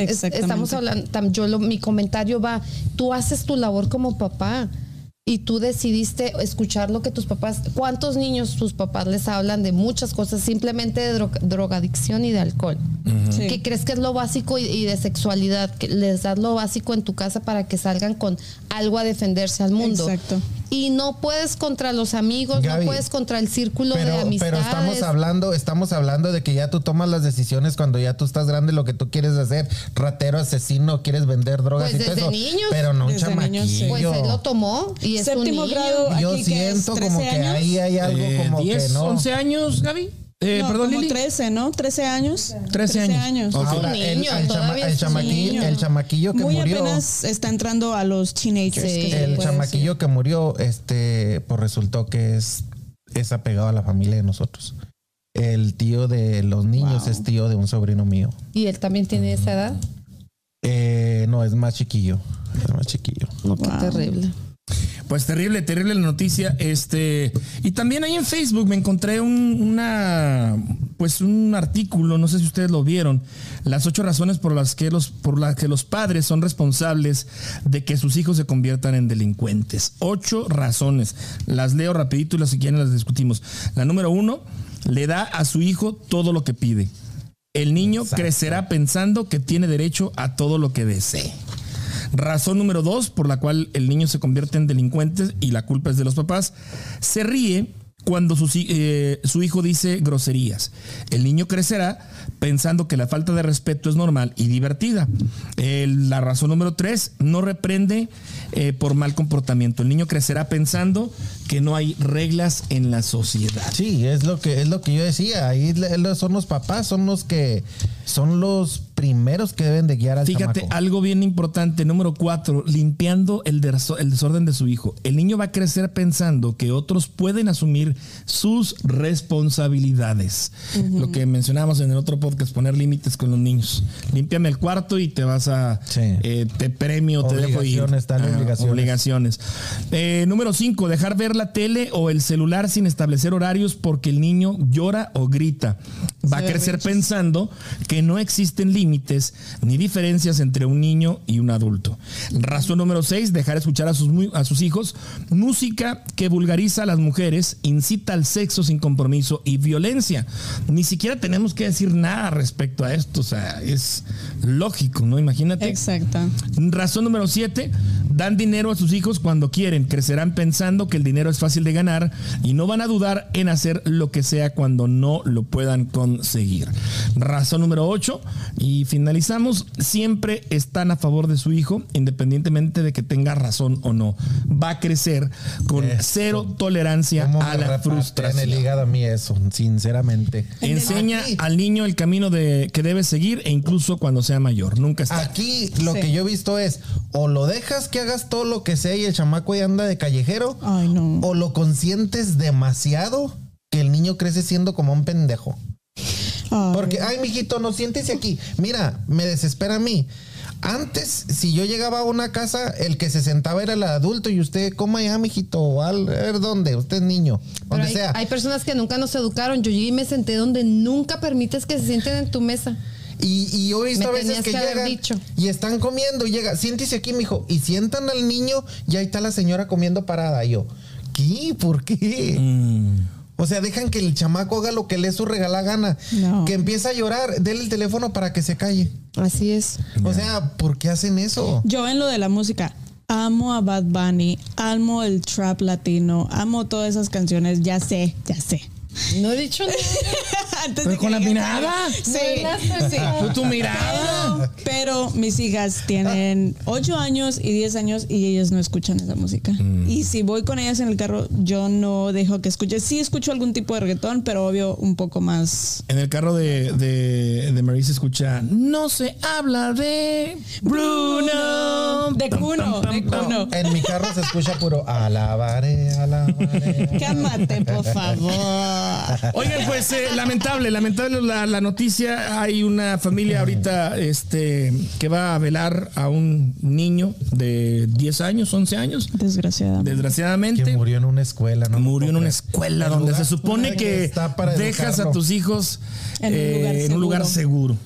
Speaker 6: Es- estamos hablando, yo lo- mi comentario va, tú haces tu labor como papá y tú decidiste escuchar lo que tus papás, ¿cuántos niños tus papás les hablan de muchas cosas, simplemente de dro- drogadicción y de alcohol?
Speaker 5: Sí.
Speaker 6: ¿Qué crees que es lo básico y, y de sexualidad? Que les das lo básico en tu casa para que salgan con algo a defenderse al mundo.
Speaker 5: Exacto.
Speaker 6: Y no puedes contra los amigos,
Speaker 4: Gaby,
Speaker 6: no puedes contra el círculo
Speaker 4: Pero,
Speaker 6: de
Speaker 4: pero
Speaker 6: amistades.
Speaker 4: estamos hablando, estamos hablando de que ya tú tomas las decisiones cuando ya tú estás grande, lo que tú quieres hacer, ratero, asesino, quieres vender drogas
Speaker 6: Pues
Speaker 4: y todo
Speaker 6: desde
Speaker 4: eso.
Speaker 6: niños.
Speaker 4: Pero no un
Speaker 5: Desde niños, sí.
Speaker 4: chamaquillo.
Speaker 6: Pues él lo tomó y es
Speaker 5: Séptimo
Speaker 6: un niño.
Speaker 5: grado.
Speaker 4: Yo
Speaker 5: aquí que es
Speaker 4: siento como
Speaker 5: 13
Speaker 4: que ahí hay algo
Speaker 3: Eh,
Speaker 4: como
Speaker 3: 10,
Speaker 4: que no.
Speaker 3: 11 años, Gaby. Eh,
Speaker 5: No,
Speaker 3: perdón,
Speaker 5: como
Speaker 3: Lili.
Speaker 5: 13, ¿no? 13 años.
Speaker 3: 13 años. Ok.
Speaker 4: Ahora,
Speaker 6: un
Speaker 4: el,
Speaker 6: niño,
Speaker 4: el chama- el chamaquillo,
Speaker 6: niño.
Speaker 4: el chamaquillo que
Speaker 5: Muy
Speaker 4: murió.
Speaker 5: apenas está entrando a los teenagers.
Speaker 6: Sí.
Speaker 5: que
Speaker 4: el chamaquillo que murió, este, pues resultó que es, es apegado a la familia de nosotros. El tío de los niños
Speaker 5: Wow.
Speaker 4: es tío de un sobrino mío.
Speaker 6: Y él también tiene esa edad.
Speaker 4: Eh, no, es más chiquillo. Es más chiquillo.
Speaker 6: No, qué
Speaker 5: Wow.
Speaker 6: terrible.
Speaker 3: Pues terrible, terrible la noticia. Este, y también ahí en Facebook me encontré un, una, pues un artículo, no sé si ustedes lo vieron, las ocho razones por las que los, por las que los padres son responsables de que sus hijos se conviertan en delincuentes. Ocho razones. Las leo rapidito y las si quieren las discutimos. La número uno, le da a su hijo todo lo que pide. El niño
Speaker 4: Exacto.
Speaker 3: crecerá pensando que tiene derecho a todo lo que desee. Razón número dos por la cual el niño se convierte en delincuente y la culpa es de los papás. Se ríe cuando su, eh, su hijo dice groserías. El niño crecerá pensando que la falta de respeto es normal y divertida. La razón número tres, no reprende eh, por mal comportamiento. El niño crecerá pensando que no hay reglas en la sociedad.
Speaker 4: Sí, es lo que es lo que yo decía. Ahí son los papás, son los que son los primeros que deben de guiar al
Speaker 3: Fíjate,
Speaker 4: chamaco.
Speaker 3: algo bien importante, número cuatro, limpiando el, derso- el desorden de su hijo. El niño va a crecer pensando que otros pueden asumir sus responsabilidades. Lo que mencionábamos en el otro podcast, poner límites con los niños. Límpiame el cuarto y te vas a,
Speaker 4: Sí.
Speaker 3: eh, te premio, te dejo ir.
Speaker 4: Obligaciones, obligaciones.
Speaker 3: obligaciones. Eh, número cinco, dejar ver la tele o el celular sin establecer horarios porque el niño llora o grita. Va a crecer pensando que no existen límites ni diferencias entre un niño y un adulto. Razón número 6, dejar escuchar a sus, a sus hijos música que vulgariza a las mujeres, incita al sexo sin compromiso y violencia. Ni siquiera tenemos que decir nada respecto a esto, o sea, es lógico, ¿no? Imagínate.
Speaker 5: Exacto.
Speaker 3: Razón número 7. Dan dinero a sus hijos cuando quieren. Crecerán pensando que el dinero es fácil de ganar y no van a dudar en hacer lo que sea cuando no lo puedan conseguir. Razón número 8. Y finalizamos. Siempre están a favor de su hijo, independientemente de que tenga razón o no. Va a crecer con
Speaker 4: Eso.
Speaker 3: cero tolerancia
Speaker 4: ¿Cómo
Speaker 3: a
Speaker 4: me
Speaker 3: la
Speaker 4: repatea en el
Speaker 3: frustración.
Speaker 4: hígado a mí eso, sinceramente.
Speaker 3: Enseña
Speaker 4: Aquí-
Speaker 3: al niño el camino de, que debe seguir e incluso cuando sea mayor. Nunca está.
Speaker 4: Aquí lo
Speaker 5: Sí.
Speaker 4: que yo he visto es o lo dejas que hagas todo lo que sea y el chamaco ya anda de callejero
Speaker 5: Ay, no.
Speaker 4: o lo consientes demasiado que el niño crece siendo como un pendejo.
Speaker 5: Ay.
Speaker 4: Porque, ay, mijito, no siéntese aquí. Mira, me desespera a mí. Antes, si yo llegaba a una casa, el que se sentaba era el adulto y usted, coma allá, mijito, o al, a ver dónde, usted es niño, donde
Speaker 6: hay,
Speaker 4: sea.
Speaker 6: hay personas que nunca nos educaron. Yo llegué y me senté donde nunca permites que se sienten en tu mesa.
Speaker 4: Y, y yo he visto a veces que,
Speaker 6: que
Speaker 4: llegan
Speaker 6: dicho.
Speaker 4: y están comiendo y llega, siéntese aquí, mijo, y sientan al niño y ahí está la señora comiendo parada. Y yo, qué? ¿Por qué? O sea, dejan que el chamaco haga lo que le su regala gana.
Speaker 5: No.
Speaker 4: Que empieza a llorar, denle el teléfono para que se calle.
Speaker 6: Así es.
Speaker 4: O sea, ¿por qué hacen eso?
Speaker 5: Yo en lo de la música, amo a Bad Bunny, amo el trap latino, amo todas esas canciones, ya sé, ya sé.
Speaker 6: No he dicho nada.
Speaker 5: Antes
Speaker 3: Pero
Speaker 5: de
Speaker 3: con la mirada.
Speaker 5: Sí.
Speaker 3: Tú tu mirada.
Speaker 5: Pero mis hijas tienen 8 años y 10 años y ellas no escuchan esa música.
Speaker 3: Mm.
Speaker 5: Y si voy con ellas en el carro, yo no dejo que escuche. Sí escucho algún tipo de reggaetón, pero obvio un poco más.
Speaker 3: En el carro de, de, de Marie se escucha No se habla de Bruno.
Speaker 5: De Cuno, de Cuno.
Speaker 4: En mi carro se escucha puro alabaré, alabaré.
Speaker 5: Cálmate, por favor.
Speaker 3: Oigan, pues eh, lamentable, lamentable la, la noticia. Hay una familia ahorita este, que va a velar a un niño de 10 años, 11 años.
Speaker 5: Desgraciadamente.
Speaker 3: Desgraciadamente.
Speaker 4: Que murió en una escuela, ¿no?
Speaker 3: murió en una escuela
Speaker 4: el
Speaker 3: donde
Speaker 4: lugar
Speaker 3: se supone que
Speaker 4: está para
Speaker 3: dejas a tus hijos
Speaker 5: En un
Speaker 3: eh,
Speaker 5: lugar
Speaker 3: en un lugar seguro.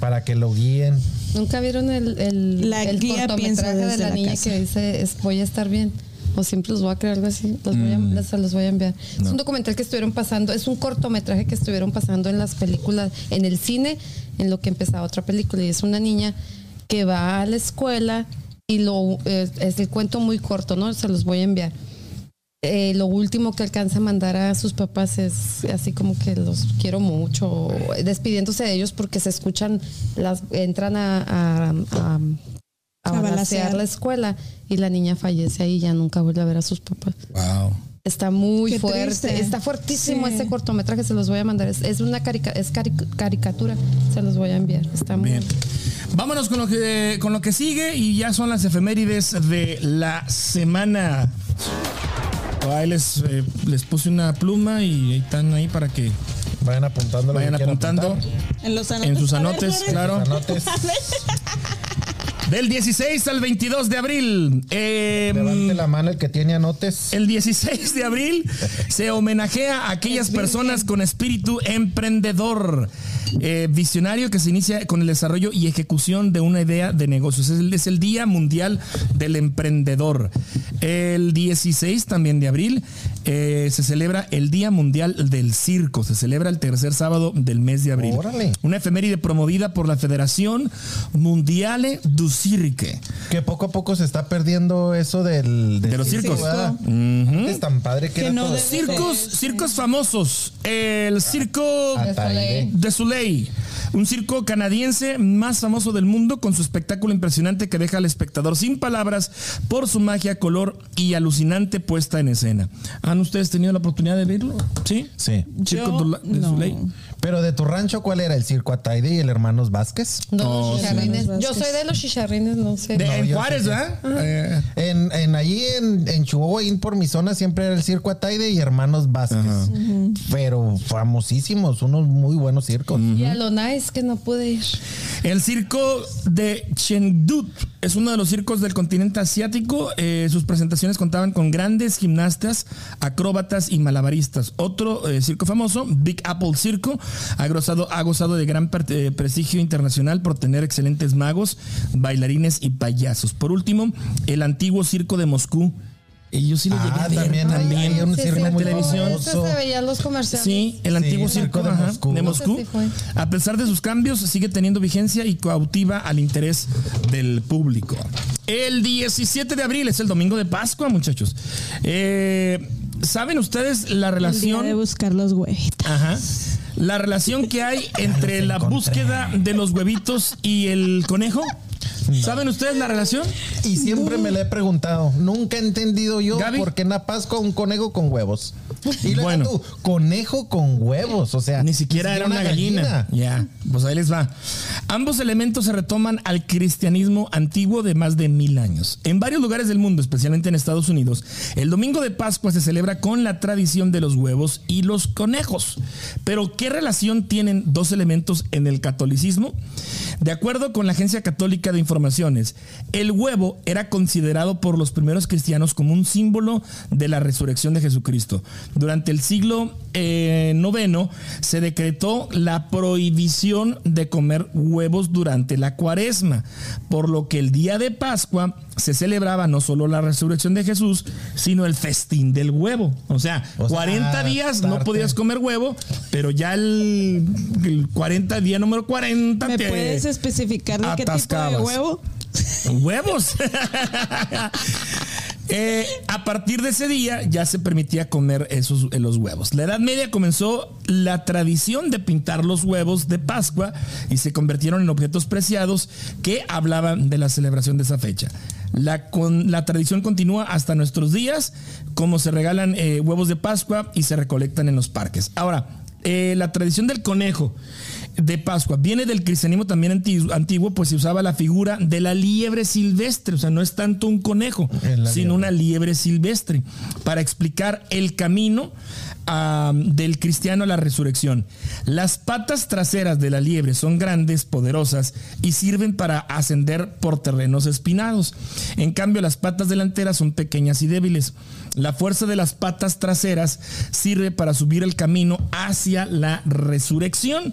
Speaker 4: Para que lo guíen.
Speaker 6: ¿Nunca vieron el, el,
Speaker 5: La
Speaker 6: el
Speaker 5: guía piensa
Speaker 6: cortometraje de la,
Speaker 5: la
Speaker 6: niña
Speaker 5: casa.
Speaker 6: que dice voy a estar bien? O siempre los voy a algo así. Los voy a,
Speaker 3: Mm.
Speaker 6: les- los voy a enviar. Es un documental que estuvieron pasando, es un cortometraje que estuvieron pasando en las películas, en el cine, en lo que empezaba otra película. Y es una niña que va a la escuela y lo eh, es el cuento muy corto, ¿no? Se los voy a enviar. Eh, lo último que alcanza a mandar a sus papás es así como que los quiero mucho, o despidiéndose de ellos porque se escuchan, las entran a, a, a, a balacear. la escuela y la niña fallece ahí y ya nunca vuelve a ver a sus papás.
Speaker 3: Wow.
Speaker 6: Está muy
Speaker 5: Qué
Speaker 6: fuerte,
Speaker 5: triste.
Speaker 6: está fuertísimo
Speaker 5: Sí.
Speaker 6: este cortometraje, se los voy a mandar. Es, es una carica- es cari- caricatura, se los voy a enviar. Está muy
Speaker 3: Bien. Vámonos con lo que con lo que sigue y ya son las efemérides de la semana. Ahí les, eh, les puse una pluma y ahí están ahí para que
Speaker 4: Vayan apuntando
Speaker 3: vayan apuntando.
Speaker 5: En los anotes.
Speaker 3: en sus
Speaker 5: A ver,
Speaker 3: anotes, claro.
Speaker 4: Anotes.
Speaker 3: Del 16 al 22 de abril. eh,
Speaker 4: Levante la mano el que tiene anotes.
Speaker 3: El 16 de abril se homenajea a aquellas personas con espíritu emprendedor, eh, visionario que se inicia con el desarrollo y ejecución de una idea de negocios. Es el, es el Día Mundial del Emprendedor. El 16 también de abril eh, se celebra el Día Mundial del Circo. Se celebra el tercer sábado del mes de abril.
Speaker 4: Órale.
Speaker 3: Una efeméride promovida por la Federación Mundiale du Cirque.
Speaker 4: Que poco a poco se está perdiendo eso del, del
Speaker 3: De los circos.
Speaker 4: Es tan padre que,
Speaker 5: Que
Speaker 4: era
Speaker 5: no
Speaker 4: todo.
Speaker 3: Circos, circos famosos. El circo
Speaker 4: Ataide.
Speaker 3: de Soleil, un circo canadiense más famoso del mundo con su espectáculo impresionante que deja al espectador sin palabras por su magia, color y alucinante puesta en escena. ¿Han ustedes tenido la oportunidad de verlo? Sí.
Speaker 4: Sí.
Speaker 3: Circo
Speaker 5: Yo,
Speaker 3: de la- de
Speaker 5: no.
Speaker 3: Soleil.
Speaker 4: Pero de tu rancho, ¿cuál era? ¿El circo Ataide y el Hermanos Vázquez?
Speaker 6: No,
Speaker 3: Oh,
Speaker 6: los
Speaker 3: sí.
Speaker 6: chicharrines.
Speaker 5: Los
Speaker 6: Yo soy de los chicharrines, no sé.
Speaker 3: De,
Speaker 4: No,
Speaker 3: en
Speaker 4: yo
Speaker 3: Juárez,
Speaker 4: sí, sí.
Speaker 3: ¿verdad? Eh,
Speaker 4: En, en allí en, en Chihuahua, ahí por mi zona, siempre era el circo Ataide y Hermanos Vázquez. Pero famosísimos, unos muy buenos circos.
Speaker 6: Y a lo nice que no pude ir.
Speaker 3: El circo de Chengdu es uno de los circos del continente asiático. Eh, sus presentaciones contaban con grandes gimnastas, acróbatas y malabaristas. Otro eh, circo famoso, Big Apple Circo, ha gozado, ha gozado de gran eh, prestigio internacional por tener excelentes magos, bailarines y payasos. Por último, el antiguo circo de Moscú. Y yo sí lo llegué
Speaker 4: Ah,
Speaker 3: a ver
Speaker 4: también hay-
Speaker 3: también.
Speaker 4: hay un
Speaker 6: Sí,
Speaker 4: circo
Speaker 6: sí,
Speaker 4: muy
Speaker 3: televisión.
Speaker 4: Famoso.
Speaker 6: se veían los comerciales.
Speaker 3: Sí, el
Speaker 4: Sí,
Speaker 3: antiguo
Speaker 4: el
Speaker 3: circo
Speaker 4: circo de
Speaker 3: ajá,
Speaker 4: Moscú.
Speaker 3: de. A pesar de sus cambios, sigue teniendo vigencia y cautiva al interés del público. El 17 de abril es el domingo de Pascua, muchachos. Eh, ¿Saben ustedes la
Speaker 5: El día
Speaker 3: relación?
Speaker 5: de buscar los huevitos.
Speaker 3: Ajá. La relación que hay entre la búsqueda de los huevitos y el conejo. ¿Saben ustedes la relación?
Speaker 4: Y siempre me le he preguntado, nunca he entendido yo
Speaker 3: Gaby.
Speaker 4: por qué en la Pascua un conejo con huevos. Y luego
Speaker 3: Bueno.
Speaker 4: tú, conejo con huevos, o sea,
Speaker 3: Ni siquiera era una gallina. Ya, pues ahí les va. Ambos elementos se retoman al cristianismo antiguo de más de mil años. En varios lugares del mundo, especialmente en Estados Unidos, el domingo de Pascua se celebra con la tradición de los huevos y los conejos. Pero, ¿qué relación tienen dos elementos en el catolicismo? De acuerdo con la Agencia Católica de El huevo era considerado por los primeros cristianos como un símbolo de la resurrección de Jesucristo. Durante el siglo eh, noveno se decretó la prohibición de comer huevos durante la cuaresma, por lo que el día de Pascua se celebraba no solo la resurrección de Jesús, sino el festín del huevo. O sea,
Speaker 4: O sea,
Speaker 3: 40 días no podías comer huevo, pero ya el, el 40 día número 40
Speaker 5: ¿Me
Speaker 3: te
Speaker 5: puedes especificar de qué tipo de
Speaker 3: atascabas.
Speaker 5: huevo?
Speaker 3: huevos. Eh, a partir de ese día ya se permitía comer esos eh, los huevos. La Edad Media comenzó la tradición de pintar los huevos de Pascua y se convirtieron en objetos preciados que hablaban de la celebración de esa fecha. La, con, la tradición continúa hasta nuestros días, como se regalan eh, huevos de Pascua y se recolectan en los parques. Ahora, eh, la tradición del conejo de Pascua viene del cristianismo también anti- antiguo, pues se usaba la figura de la liebre silvestre, o sea, no es tanto un conejo, sino
Speaker 4: liebre.
Speaker 3: una liebre silvestre, para explicar el camino ah, del cristiano a la resurrección. Las patas traseras de la liebre son grandes, poderosas y sirven para ascender por terrenos espinados. En cambio, las patas delanteras son pequeñas y débiles. La fuerza de las patas traseras sirve para subir el camino hacia la resurrección.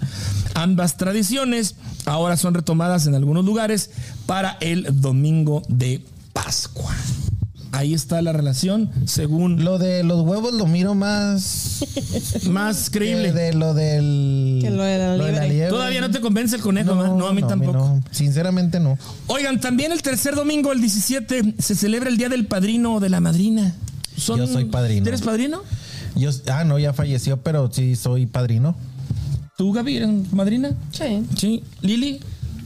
Speaker 3: Ambas tradiciones ahora son retomadas en algunos lugares para el domingo de Pascua. Ahí está la relación según
Speaker 4: Lo de los huevos lo miro más
Speaker 3: más
Speaker 4: que
Speaker 3: creíble.
Speaker 4: de lo del
Speaker 5: Que lo de la liebre.
Speaker 3: Todavía no te convence el conejo, ¿va? no, a mí tampoco.
Speaker 4: no. Sinceramente no.
Speaker 3: Oigan, también el tercer domingo, el 17, se celebra el Día del Padrino o de la Madrina. Son-
Speaker 4: Yo soy padrino.
Speaker 3: ¿Eres padrino?
Speaker 4: Yo, ah, no, ya falleció, pero sí soy padrino.
Speaker 3: ¿Tú, Gaby, eres madrina?
Speaker 6: Sí.
Speaker 3: Sí. ¿Lili?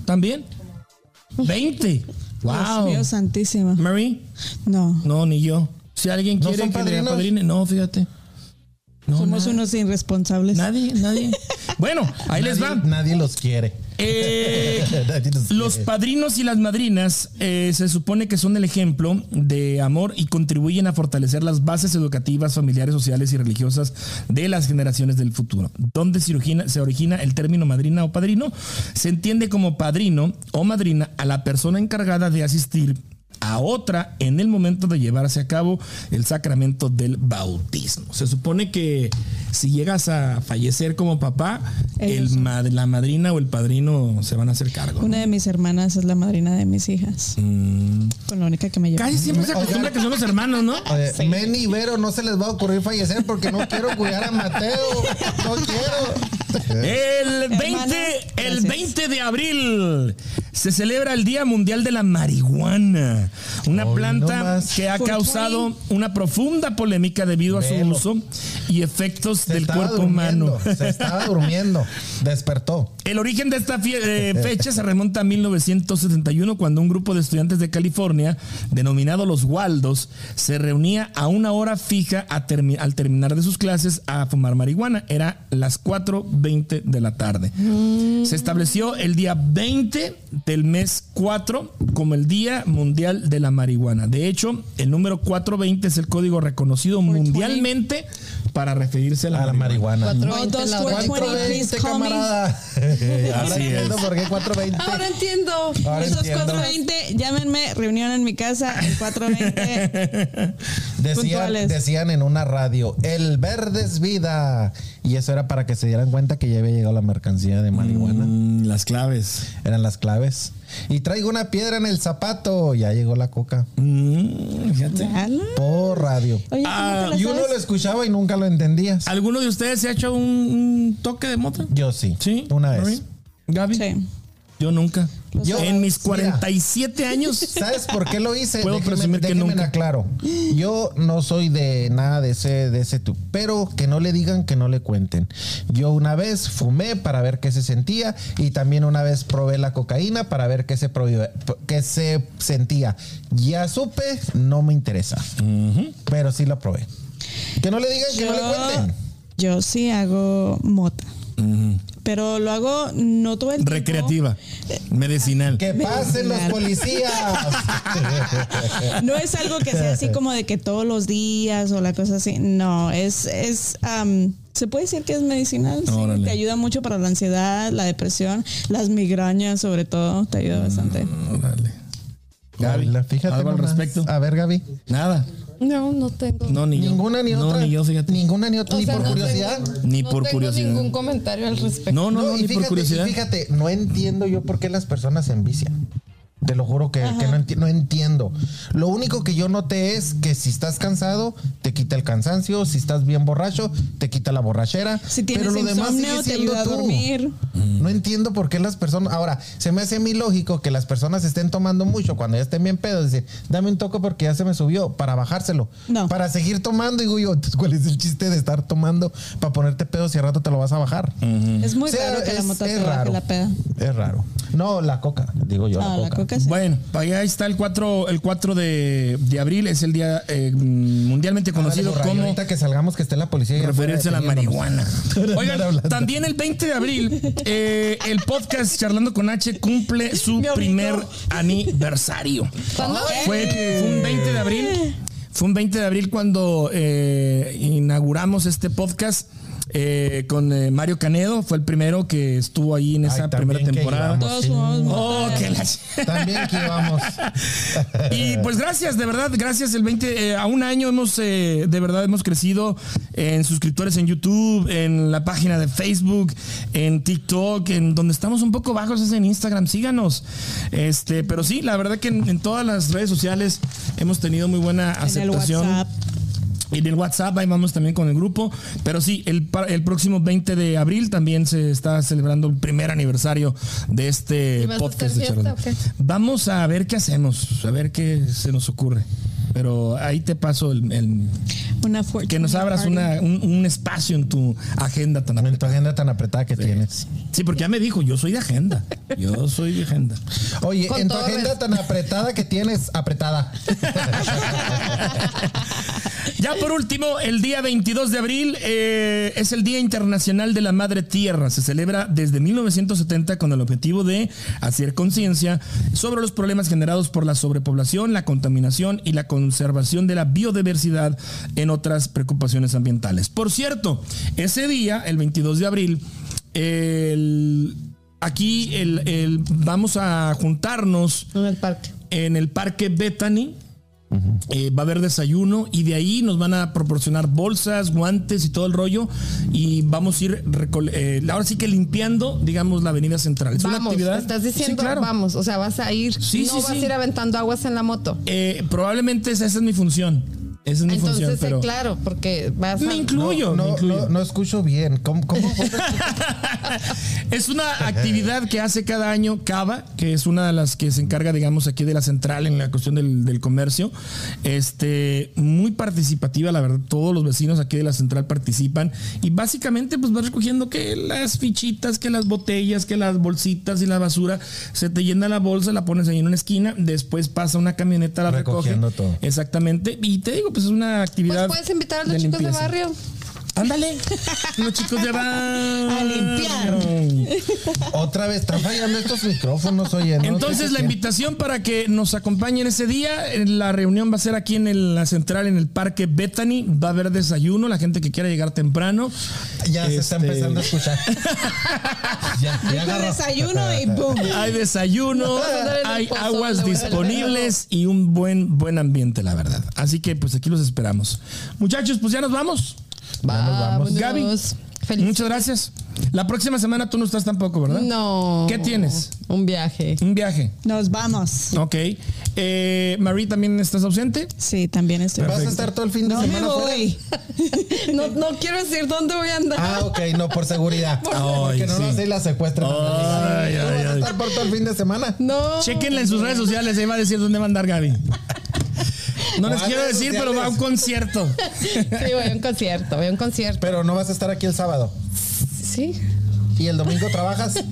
Speaker 3: ¿También? 20.
Speaker 5: Dios
Speaker 3: Wow.
Speaker 5: mío santísima.
Speaker 3: Mary?
Speaker 5: No.
Speaker 3: No, ni yo. Si alguien
Speaker 4: ¿No
Speaker 3: quiere
Speaker 4: son
Speaker 3: que le
Speaker 4: padrinos?
Speaker 3: padrine, no, fíjate. No,
Speaker 5: Somos
Speaker 3: nada.
Speaker 5: unos irresponsables.
Speaker 3: Nadie, nadie. bueno, ahí les va.
Speaker 4: Nadie los quiere.
Speaker 3: Eh,
Speaker 4: los
Speaker 3: padrinos y las madrinas eh, se supone que son el ejemplo de amor y contribuyen a fortalecer las bases educativas, familiares, sociales y religiosas de las generaciones del futuro. ¿Dónde se origina el término madrina o padrino? Se entiende como padrino o madrina a la persona encargada de asistir a otra en el momento de llevarse a cabo el sacramento del bautismo. Se supone que si llegas a fallecer como papá, el
Speaker 5: Ellos son.
Speaker 3: ma- la madrina o el padrino se van a hacer cargo.
Speaker 5: Una de mis hermanas es la madrina de mis hijas. Con la única que me lleva.
Speaker 3: Casi siempre se acostumbra que son los hermanos, ¿no?
Speaker 4: Oye, Meni y Vero no se les va a ocurrir fallecer porque no quiero cuidar a Mateo. No quiero.
Speaker 3: El 20,
Speaker 5: Hermana,
Speaker 3: el
Speaker 5: gracias.
Speaker 3: 20 de abril se celebra el Día Mundial de la Marihuana, una
Speaker 4: Hoy
Speaker 3: planta
Speaker 4: nomás.
Speaker 3: que ha
Speaker 5: 420.
Speaker 3: causado una profunda polémica debido a su
Speaker 4: Velo.
Speaker 3: uso y efectos
Speaker 4: Se
Speaker 3: del
Speaker 4: estaba
Speaker 3: cuerpo
Speaker 4: durmiendo,
Speaker 3: humano.
Speaker 4: Se estaba durmiendo. Despertó.
Speaker 3: El origen de esta fie- eh, fecha se remonta a 1971 cuando un grupo de estudiantes de California, denominado los Waldos, se reunía a una hora fija a termi- al terminar de sus clases a fumar marihuana. Era las 4.20 de la tarde. Se estableció el día 20 del mes 4 como el Día Mundial de la Marihuana. De hecho, el número 420 es el código reconocido mundialmente para referirse a la,
Speaker 4: A la marihuana.
Speaker 5: Oh,
Speaker 6: 420
Speaker 5: dos
Speaker 6: la
Speaker 5: por
Speaker 6: hora.
Speaker 5: 420, please
Speaker 4: 420,
Speaker 5: call me.
Speaker 4: camarada. Ahora
Speaker 3: Así
Speaker 4: entiendo
Speaker 3: es.
Speaker 4: por qué 420.
Speaker 6: Ahora entiendo.
Speaker 4: Ahora
Speaker 5: Esos
Speaker 4: entiendo.
Speaker 5: 420, llámenme, reunión en mi casa, el 420.
Speaker 4: Decían, decían en una radio, el verde es vida. Y eso era para que se dieran cuenta que ya había llegado la mercancía de marihuana.
Speaker 3: Mm, las claves.
Speaker 4: Eran las claves. Y traigo una piedra en el zapato. Ya llegó la coca.
Speaker 3: Mm, fíjate.
Speaker 4: Por radio.
Speaker 5: Oye, ¿cómo
Speaker 3: Ah,
Speaker 4: Y uno lo escuchaba y nunca lo entendías.
Speaker 3: ¿Alguno de ustedes se ha hecho un, un toque de moto?
Speaker 4: Yo sí.
Speaker 3: Sí.
Speaker 4: Una vez.
Speaker 3: Gaby.
Speaker 5: Sí.
Speaker 3: Yo nunca.
Speaker 4: Yo-
Speaker 3: en mis
Speaker 4: mira.
Speaker 3: 47 años.
Speaker 4: ¿Sabes por qué lo hice?
Speaker 3: Puedo
Speaker 4: Déjenme-
Speaker 3: presumir que nunca.
Speaker 4: aclaro. Yo no soy de nada de ese, de ese tu, pero que no le digan que no le cuenten. Yo una vez fumé para ver qué se sentía y también una vez probé la cocaína para ver qué se, prohíbe- qué se sentía. Ya supe, no me interesa. Pero sí la probé. Que no le digan que no le cuenten.
Speaker 5: yo sí hago mota. Pero lo hago no todo el tiempo.
Speaker 3: Recreativa. Medicinal.
Speaker 4: Que pasen los policías.
Speaker 5: No es algo que sea así como de que todos los días o la cosa así. No, es, es, am, se puede decir que es medicinal. sí.
Speaker 3: Órale.
Speaker 5: Te ayuda mucho para la ansiedad, la depresión, las migrañas sobre todo. Te ayuda bastante.
Speaker 3: Órale. Gaby,
Speaker 4: fíjate
Speaker 3: algo al respecto.
Speaker 4: A ver, Gaby.
Speaker 3: Nada.
Speaker 6: No, no tengo.
Speaker 3: No, ni yo.
Speaker 4: Ninguna ni
Speaker 3: no,
Speaker 4: otra.
Speaker 3: ni yo, fíjate.
Speaker 4: Ninguna ni otra.
Speaker 6: O
Speaker 4: ni
Speaker 6: sea,
Speaker 4: por
Speaker 6: no
Speaker 4: curiosidad.
Speaker 6: tengo-
Speaker 3: Ni
Speaker 6: no
Speaker 3: por
Speaker 6: tengo
Speaker 3: curiosidad.
Speaker 6: ningún comentario al respecto.
Speaker 3: No, no, no,
Speaker 4: y
Speaker 3: ni por
Speaker 4: fíjate,
Speaker 3: curiosidad.
Speaker 4: y fíjate, no entiendo yo por qué las personas se envician. Te lo juro que, que no, enti- no entiendo. Lo único que yo noté es que si estás cansado, te quita el cansancio. Si estás bien borracho, te quita la borrachera.
Speaker 5: Si tienes
Speaker 4: pero lo demás sigue
Speaker 5: te
Speaker 4: siendo
Speaker 5: ayuda a dormir.
Speaker 4: No entiendo por qué las personas. Ahora, se me hace muy lógico que las personas estén tomando mucho cuando ya estén bien pedos. Decir, dame un toque porque ya se me subió para bajárselo.
Speaker 5: No.
Speaker 4: Para seguir tomando. Digo yo, ¿cuál es el chiste de estar tomando para ponerte pedos y al rato te lo vas a bajar?
Speaker 5: Es muy
Speaker 4: O sea,
Speaker 5: raro que la
Speaker 4: es-
Speaker 5: mota
Speaker 4: es
Speaker 5: te baje
Speaker 4: raro.
Speaker 5: la peda.
Speaker 4: Es raro. No, la coca, digo yo.
Speaker 5: Ah,
Speaker 4: la
Speaker 5: la
Speaker 4: coca.
Speaker 5: Sí.
Speaker 3: Bueno, allá está el 4, el 4 de, de abril, es el día eh, mundialmente conocido como
Speaker 4: Ahorita que salgamos que esté la policía.
Speaker 3: referirse a la marihuana. Oigan, también el 20 de abril, eh, el podcast Charlando con H cumple su primer aniversario. Fue un 20 de abril. Fue un 20 de abril cuando eh, inauguramos este podcast. Eh, con eh, Mario Canedo, fue el primero que estuvo ahí en esa
Speaker 4: Ay,
Speaker 3: primera temporada.
Speaker 5: Todos
Speaker 4: sí.
Speaker 3: Oh, que la-
Speaker 4: También aquí vamos.
Speaker 3: Y pues gracias, de verdad, gracias. El 20, eh, a un año hemos, eh, de verdad, hemos crecido en suscriptores en YouTube, en la página de Facebook, en TikTok, en donde estamos un poco bajos es en Instagram. Síganos. Este, pero sí, la verdad que en, en todas las redes sociales hemos tenido muy buena
Speaker 5: En el
Speaker 3: aceptación.
Speaker 5: WhatsApp.
Speaker 3: Y en el WhatsApp, ahí vamos también con el grupo. Pero sí, el, el próximo 20 de abril también se está celebrando el primer aniversario de este
Speaker 6: ¿Y vas a
Speaker 3: podcast de
Speaker 6: fiesta?
Speaker 3: Vamos a ver qué hacemos, a ver qué se nos ocurre. Pero ahí te paso el, el-
Speaker 5: Una fortune
Speaker 3: que nos abras una- un, un espacio en tu agenda tan
Speaker 4: En tu
Speaker 3: apretada.
Speaker 4: agenda tan apretada que tienes.
Speaker 3: Sí, porque ya me dijo, yo soy de agenda. Yo soy de agenda.
Speaker 4: Oye,
Speaker 6: Con
Speaker 4: en tu agenda tan apretada que tienes, apretada.
Speaker 3: Ya por último, el día 22 de abril eh, es el Día Internacional de la Madre Tierra. Se celebra desde 1970 con el objetivo de hacer conciencia sobre los problemas generados por la sobrepoblación, la contaminación y la conservación de la biodiversidad en otras preocupaciones ambientales. Por cierto, ese día, el 22 de abril, el- aquí el- el- vamos a juntarnos
Speaker 6: En el parque.
Speaker 3: en el Parque Bethany. Eh, va a haber desayuno y de ahí nos van a proporcionar bolsas, guantes y todo el rollo y vamos a ir eh, ahora sí que limpiando, digamos, la avenida central. Es una
Speaker 6: Vamos,
Speaker 3: actividad.
Speaker 6: estás
Speaker 3: Sí,
Speaker 6: diciendo
Speaker 3: claro.
Speaker 6: vamos, o sea, vas a ir,
Speaker 3: Sí,
Speaker 6: no
Speaker 3: sí,
Speaker 6: vas a ir aventando aguas en la moto.
Speaker 3: Eh, probablemente esa, esa es mi función. Esa es mi
Speaker 6: Entonces,
Speaker 3: función, pero
Speaker 6: claro, porque vas a...
Speaker 3: me incluyo, me
Speaker 4: No,
Speaker 3: incluyo.
Speaker 4: no, no escucho bien. ¿Cómo? cómo?
Speaker 3: es una actividad que hace cada año Cava, que es una de las que se encarga, digamos, aquí de la central en la cuestión del, del comercio. Este, muy participativa, la verdad. Todos los vecinos aquí de la central participan. Y básicamente, pues vas recogiendo que las fichitas, que las botellas, que las bolsitas y la basura. Se te llena la bolsa, la pones ahí en una esquina. Después pasa una camioneta, la recoge.
Speaker 4: Recogiendo todo.
Speaker 3: Exactamente. Y te digo, pues es una
Speaker 6: Pues
Speaker 3: actividad.
Speaker 6: puedes invitar a los
Speaker 3: de
Speaker 6: chicos de barrio.
Speaker 3: Ándale, los chicos de barrio.
Speaker 5: A limpiar.
Speaker 4: Otra vez, están fallando estos micrófonos, oye. no
Speaker 3: Entonces la invitación para que nos acompañen ese día, eh, la reunión va a ser aquí en el- la central, en el Parque Bethany, va a haber desayuno, la gente que quiera llegar temprano.
Speaker 4: Ya se está
Speaker 3: Este-
Speaker 4: empezando a escuchar. ya, ya
Speaker 5: Dijo desayuno y boom.
Speaker 3: Hay desayuno, hay aguas disponibles y un buen buen ambiente, la verdad. Así que pues aquí los esperamos. Muchachos, pues ya nos vamos.
Speaker 6: Vámonos.
Speaker 3: Gaby,
Speaker 6: Feliz.
Speaker 3: Muchas gracias. La próxima semana tú no estás tampoco, ¿verdad?
Speaker 6: No.
Speaker 3: ¿Qué tienes?
Speaker 6: Un viaje.
Speaker 3: Un viaje.
Speaker 5: Nos vamos.
Speaker 3: Ok. Eh, Marie, ¿también estás ausente?
Speaker 5: Sí, también estoy.
Speaker 4: ¿Vas a estar todo el fin de
Speaker 5: No me
Speaker 4: semana fuera?
Speaker 5: voy.
Speaker 6: No, no quiero decir dónde voy a andar.
Speaker 4: Ah, ok, no, por seguridad.
Speaker 3: Ay,
Speaker 4: Porque no
Speaker 3: sí.
Speaker 4: lo sé y la secuestran.
Speaker 3: Ay,
Speaker 4: ¿Tú
Speaker 3: ay,
Speaker 4: vas a estar por todo el fin de semana?
Speaker 6: No.
Speaker 3: Chequenla en sus redes sociales, ahí va a decir dónde va a andar Gaby. No les
Speaker 4: ¿Cuáles
Speaker 3: quiero decir, pero va a un concierto.
Speaker 6: Sí, voy a un concierto, voy a un concierto.
Speaker 4: Pero no vas a estar aquí el sábado.
Speaker 6: Sí.
Speaker 4: ¿Y el domingo trabajas?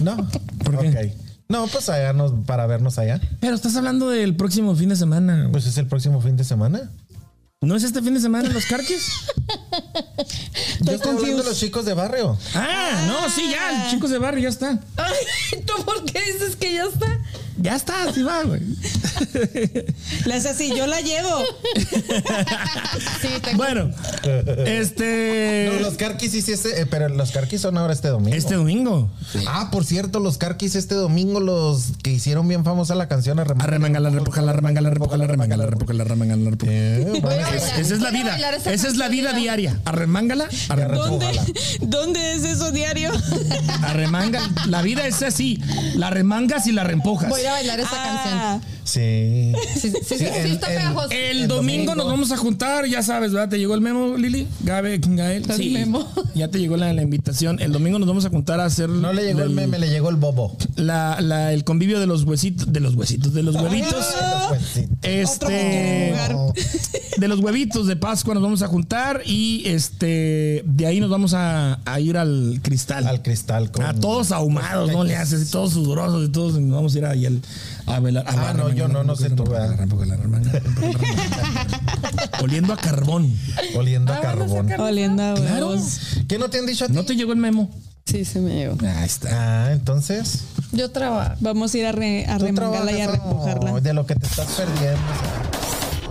Speaker 4: no.
Speaker 3: ¿Por qué?
Speaker 4: Ok. No, pues allá nos, para vernos allá.
Speaker 3: Pero estás hablando del próximo fin de semana.
Speaker 4: Pues es el próximo fin de semana.
Speaker 3: ¿No es este fin de semana en los Carques?
Speaker 4: Yo estoy hablando de los chicos de barrio.
Speaker 3: Ah, no, sí, ya, chicos de barrio, ya está.
Speaker 6: Ay, ¿tú por qué dices que ya está?
Speaker 3: Ya está, así va, güey.
Speaker 5: Le hace así, yo la llevo.
Speaker 6: Sí, tengo-
Speaker 3: Bueno, este.
Speaker 4: No, los carquis sí, sí, este, eh, pero los carquis son ahora este domingo.
Speaker 3: Este domingo.
Speaker 4: Ah, por cierto, los carquis este domingo, los que hicieron bien famosa la canción Arremanga.
Speaker 3: Arremangala, repójala, arremangala, repójala, arremangala, repójala, arremangala, repójala.
Speaker 4: Eh,
Speaker 6: Voy a
Speaker 4: van a-
Speaker 6: bailar.
Speaker 3: Esa es la
Speaker 6: Voy a
Speaker 3: vida.
Speaker 6: bailar esa
Speaker 3: Esa es la
Speaker 6: canción
Speaker 3: vida
Speaker 6: ya.
Speaker 3: diaria. Arremángala, arremángala.
Speaker 5: ¿Dónde,
Speaker 4: Ojalá.
Speaker 5: ¿Dónde es eso diario?
Speaker 3: Arremanga. La vida es así. La remangas y la reempujas.
Speaker 6: Voy a bailar esa
Speaker 5: Ah,
Speaker 6: canción. Sí, sí, sí, sí,
Speaker 4: el-
Speaker 6: está
Speaker 4: el-
Speaker 6: pegajoso.
Speaker 3: El,
Speaker 4: El
Speaker 3: domingo,
Speaker 4: domingo.
Speaker 3: nos vamos a juntar, ya sabes, ¿verdad? ¿Te llegó el memo, Lili? Gabe, Gael.
Speaker 6: El
Speaker 3: sí.
Speaker 6: memo.
Speaker 3: Ya te llegó la, la invitación. El domingo nos vamos a juntar a hacer.
Speaker 4: No le llegó el meme, le llegó el bobo.
Speaker 3: La, la- el convivio de los huesitos, de los huesitos, de los huevitos.
Speaker 4: Sí.
Speaker 3: Este.
Speaker 5: Otro
Speaker 3: De los huevitos de Pascua nos vamos a juntar y este. De ahí nos vamos a, a ir al cristal.
Speaker 4: Al cristal. con-
Speaker 3: A todos ahumados, ¿no? Le haces, y todos sudorosos y todos. nos vamos a ir ahí al- a velar.
Speaker 4: Ah, no, yo no, no sé tú.
Speaker 3: Oliendo a carbón.
Speaker 4: Oliendo a carbón.
Speaker 5: Oliendo a
Speaker 3: Claro.
Speaker 4: ¿Qué no te han dicho a ti?
Speaker 3: ¿No te llegó el memo?
Speaker 6: Sí, se me llegó.
Speaker 3: Ahí está.
Speaker 4: Ah, entonces.
Speaker 6: Yo trabajo.
Speaker 5: Vamos a ir a, re- a
Speaker 4: tú
Speaker 5: remangarla y a reempujarla.
Speaker 4: oh, De lo que te estás perdiendo.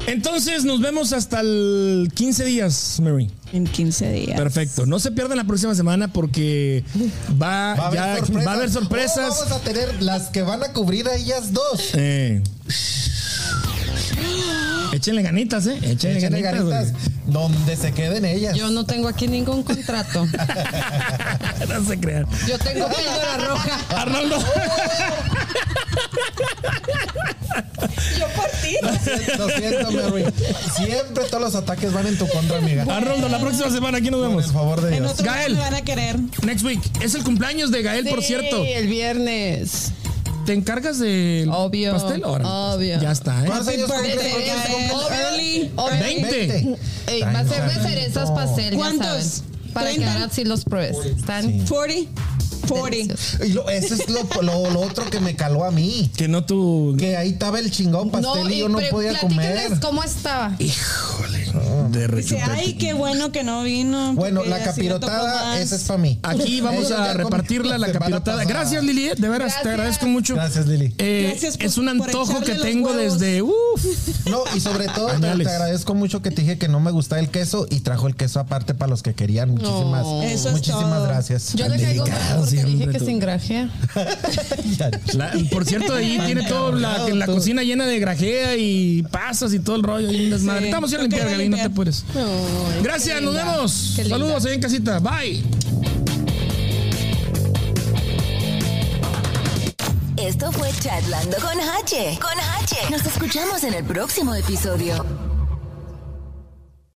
Speaker 3: Entonces nos vemos hasta el 15 días, Mary.
Speaker 5: En 15 días.
Speaker 3: Perfecto. No se pierdan la próxima semana porque va,
Speaker 4: Va a haber
Speaker 3: ya,
Speaker 4: sorpresas.
Speaker 3: va a haber
Speaker 4: Oh,
Speaker 3: sorpresas.
Speaker 4: vamos a tener las que van a cubrir a ellas dos.
Speaker 3: Eh. Échenle ganitas, ¿eh? Échenle,
Speaker 4: Échenle
Speaker 3: ganitas.
Speaker 4: ganitas donde se queden ellas.
Speaker 6: Yo no tengo aquí ningún contrato.
Speaker 3: no se crean.
Speaker 6: Yo tengo píldora roja.
Speaker 3: Arnoldo.
Speaker 5: Yo por ti.
Speaker 4: Lo siento, Mary. Siempre todos los ataques van en tu contra, amiga.
Speaker 3: Arnoldo, la próxima semana aquí nos
Speaker 4: Por
Speaker 3: vemos.
Speaker 4: el favor de
Speaker 5: En
Speaker 4: Dios.
Speaker 5: otro
Speaker 3: Gael.
Speaker 5: van a querer.
Speaker 3: Next week. Es el cumpleaños de Gael, por
Speaker 6: Sí,
Speaker 3: cierto.
Speaker 6: el viernes.
Speaker 3: ¿Te encargas del
Speaker 6: Obvio,
Speaker 3: pastel? Órale, pues.
Speaker 6: obvio.
Speaker 3: Ya está, ¿eh?
Speaker 4: ¿Cuántos años
Speaker 5: birthday,
Speaker 4: cumples?
Speaker 5: Gael.
Speaker 6: Obvio, obvio.
Speaker 3: 20.
Speaker 6: Ey, va a ser de cerezas pastel, ya
Speaker 5: ¿Cuántos?
Speaker 6: saben. Para que
Speaker 5: 30.
Speaker 6: ahora sí los pruebes. Están
Speaker 5: 40. 40.
Speaker 6: deliciosos.
Speaker 4: Y lo- eso es lo, lo- lo otro que me caló a mí.
Speaker 3: Que no tú.
Speaker 4: Que ahí estaba el chingón pastel y yo no podía comer.
Speaker 6: cómo estaba.
Speaker 3: Híjole. De
Speaker 5: Dice, ay, qué bueno que no vino.
Speaker 4: Bueno, la capirotada,
Speaker 5: más".
Speaker 4: esa es para mí.
Speaker 3: Aquí vamos a repartirla, la capirotada.
Speaker 4: pasada.
Speaker 3: Gracias, Lili. eh, De veras, te agradezco mucho.
Speaker 4: Gracias, Lili.
Speaker 3: Eh,
Speaker 5: Gracias por-
Speaker 3: es un antojo que tengo
Speaker 5: huevos.
Speaker 3: desde. Uf.
Speaker 4: No, y sobre todo te, te agradezco mucho que te dije que no me gustaba el queso y trajo el queso aparte para los que querían. Muchísimas,
Speaker 6: No.
Speaker 5: Eso es
Speaker 4: muchísimas
Speaker 5: todo.
Speaker 4: gracias.
Speaker 6: Yo le caigo
Speaker 3: siempre
Speaker 6: dije que
Speaker 3: tú.
Speaker 6: sin grajea.
Speaker 3: La- por cierto, ahí tiene todo la, cocina llena de grajea y pasas y todo el rollo. Y un desmadre.
Speaker 5: Sí,
Speaker 3: a ir a limpiar, Gaby, no te.
Speaker 6: Ay,
Speaker 3: Gracias, nos
Speaker 6: linda.
Speaker 3: vemos.
Speaker 6: Qué linda.
Speaker 3: Saludos ahí en casita. Bye.
Speaker 2: Esto fue Chatlando con H. Con H. Nos escuchamos en el próximo episodio.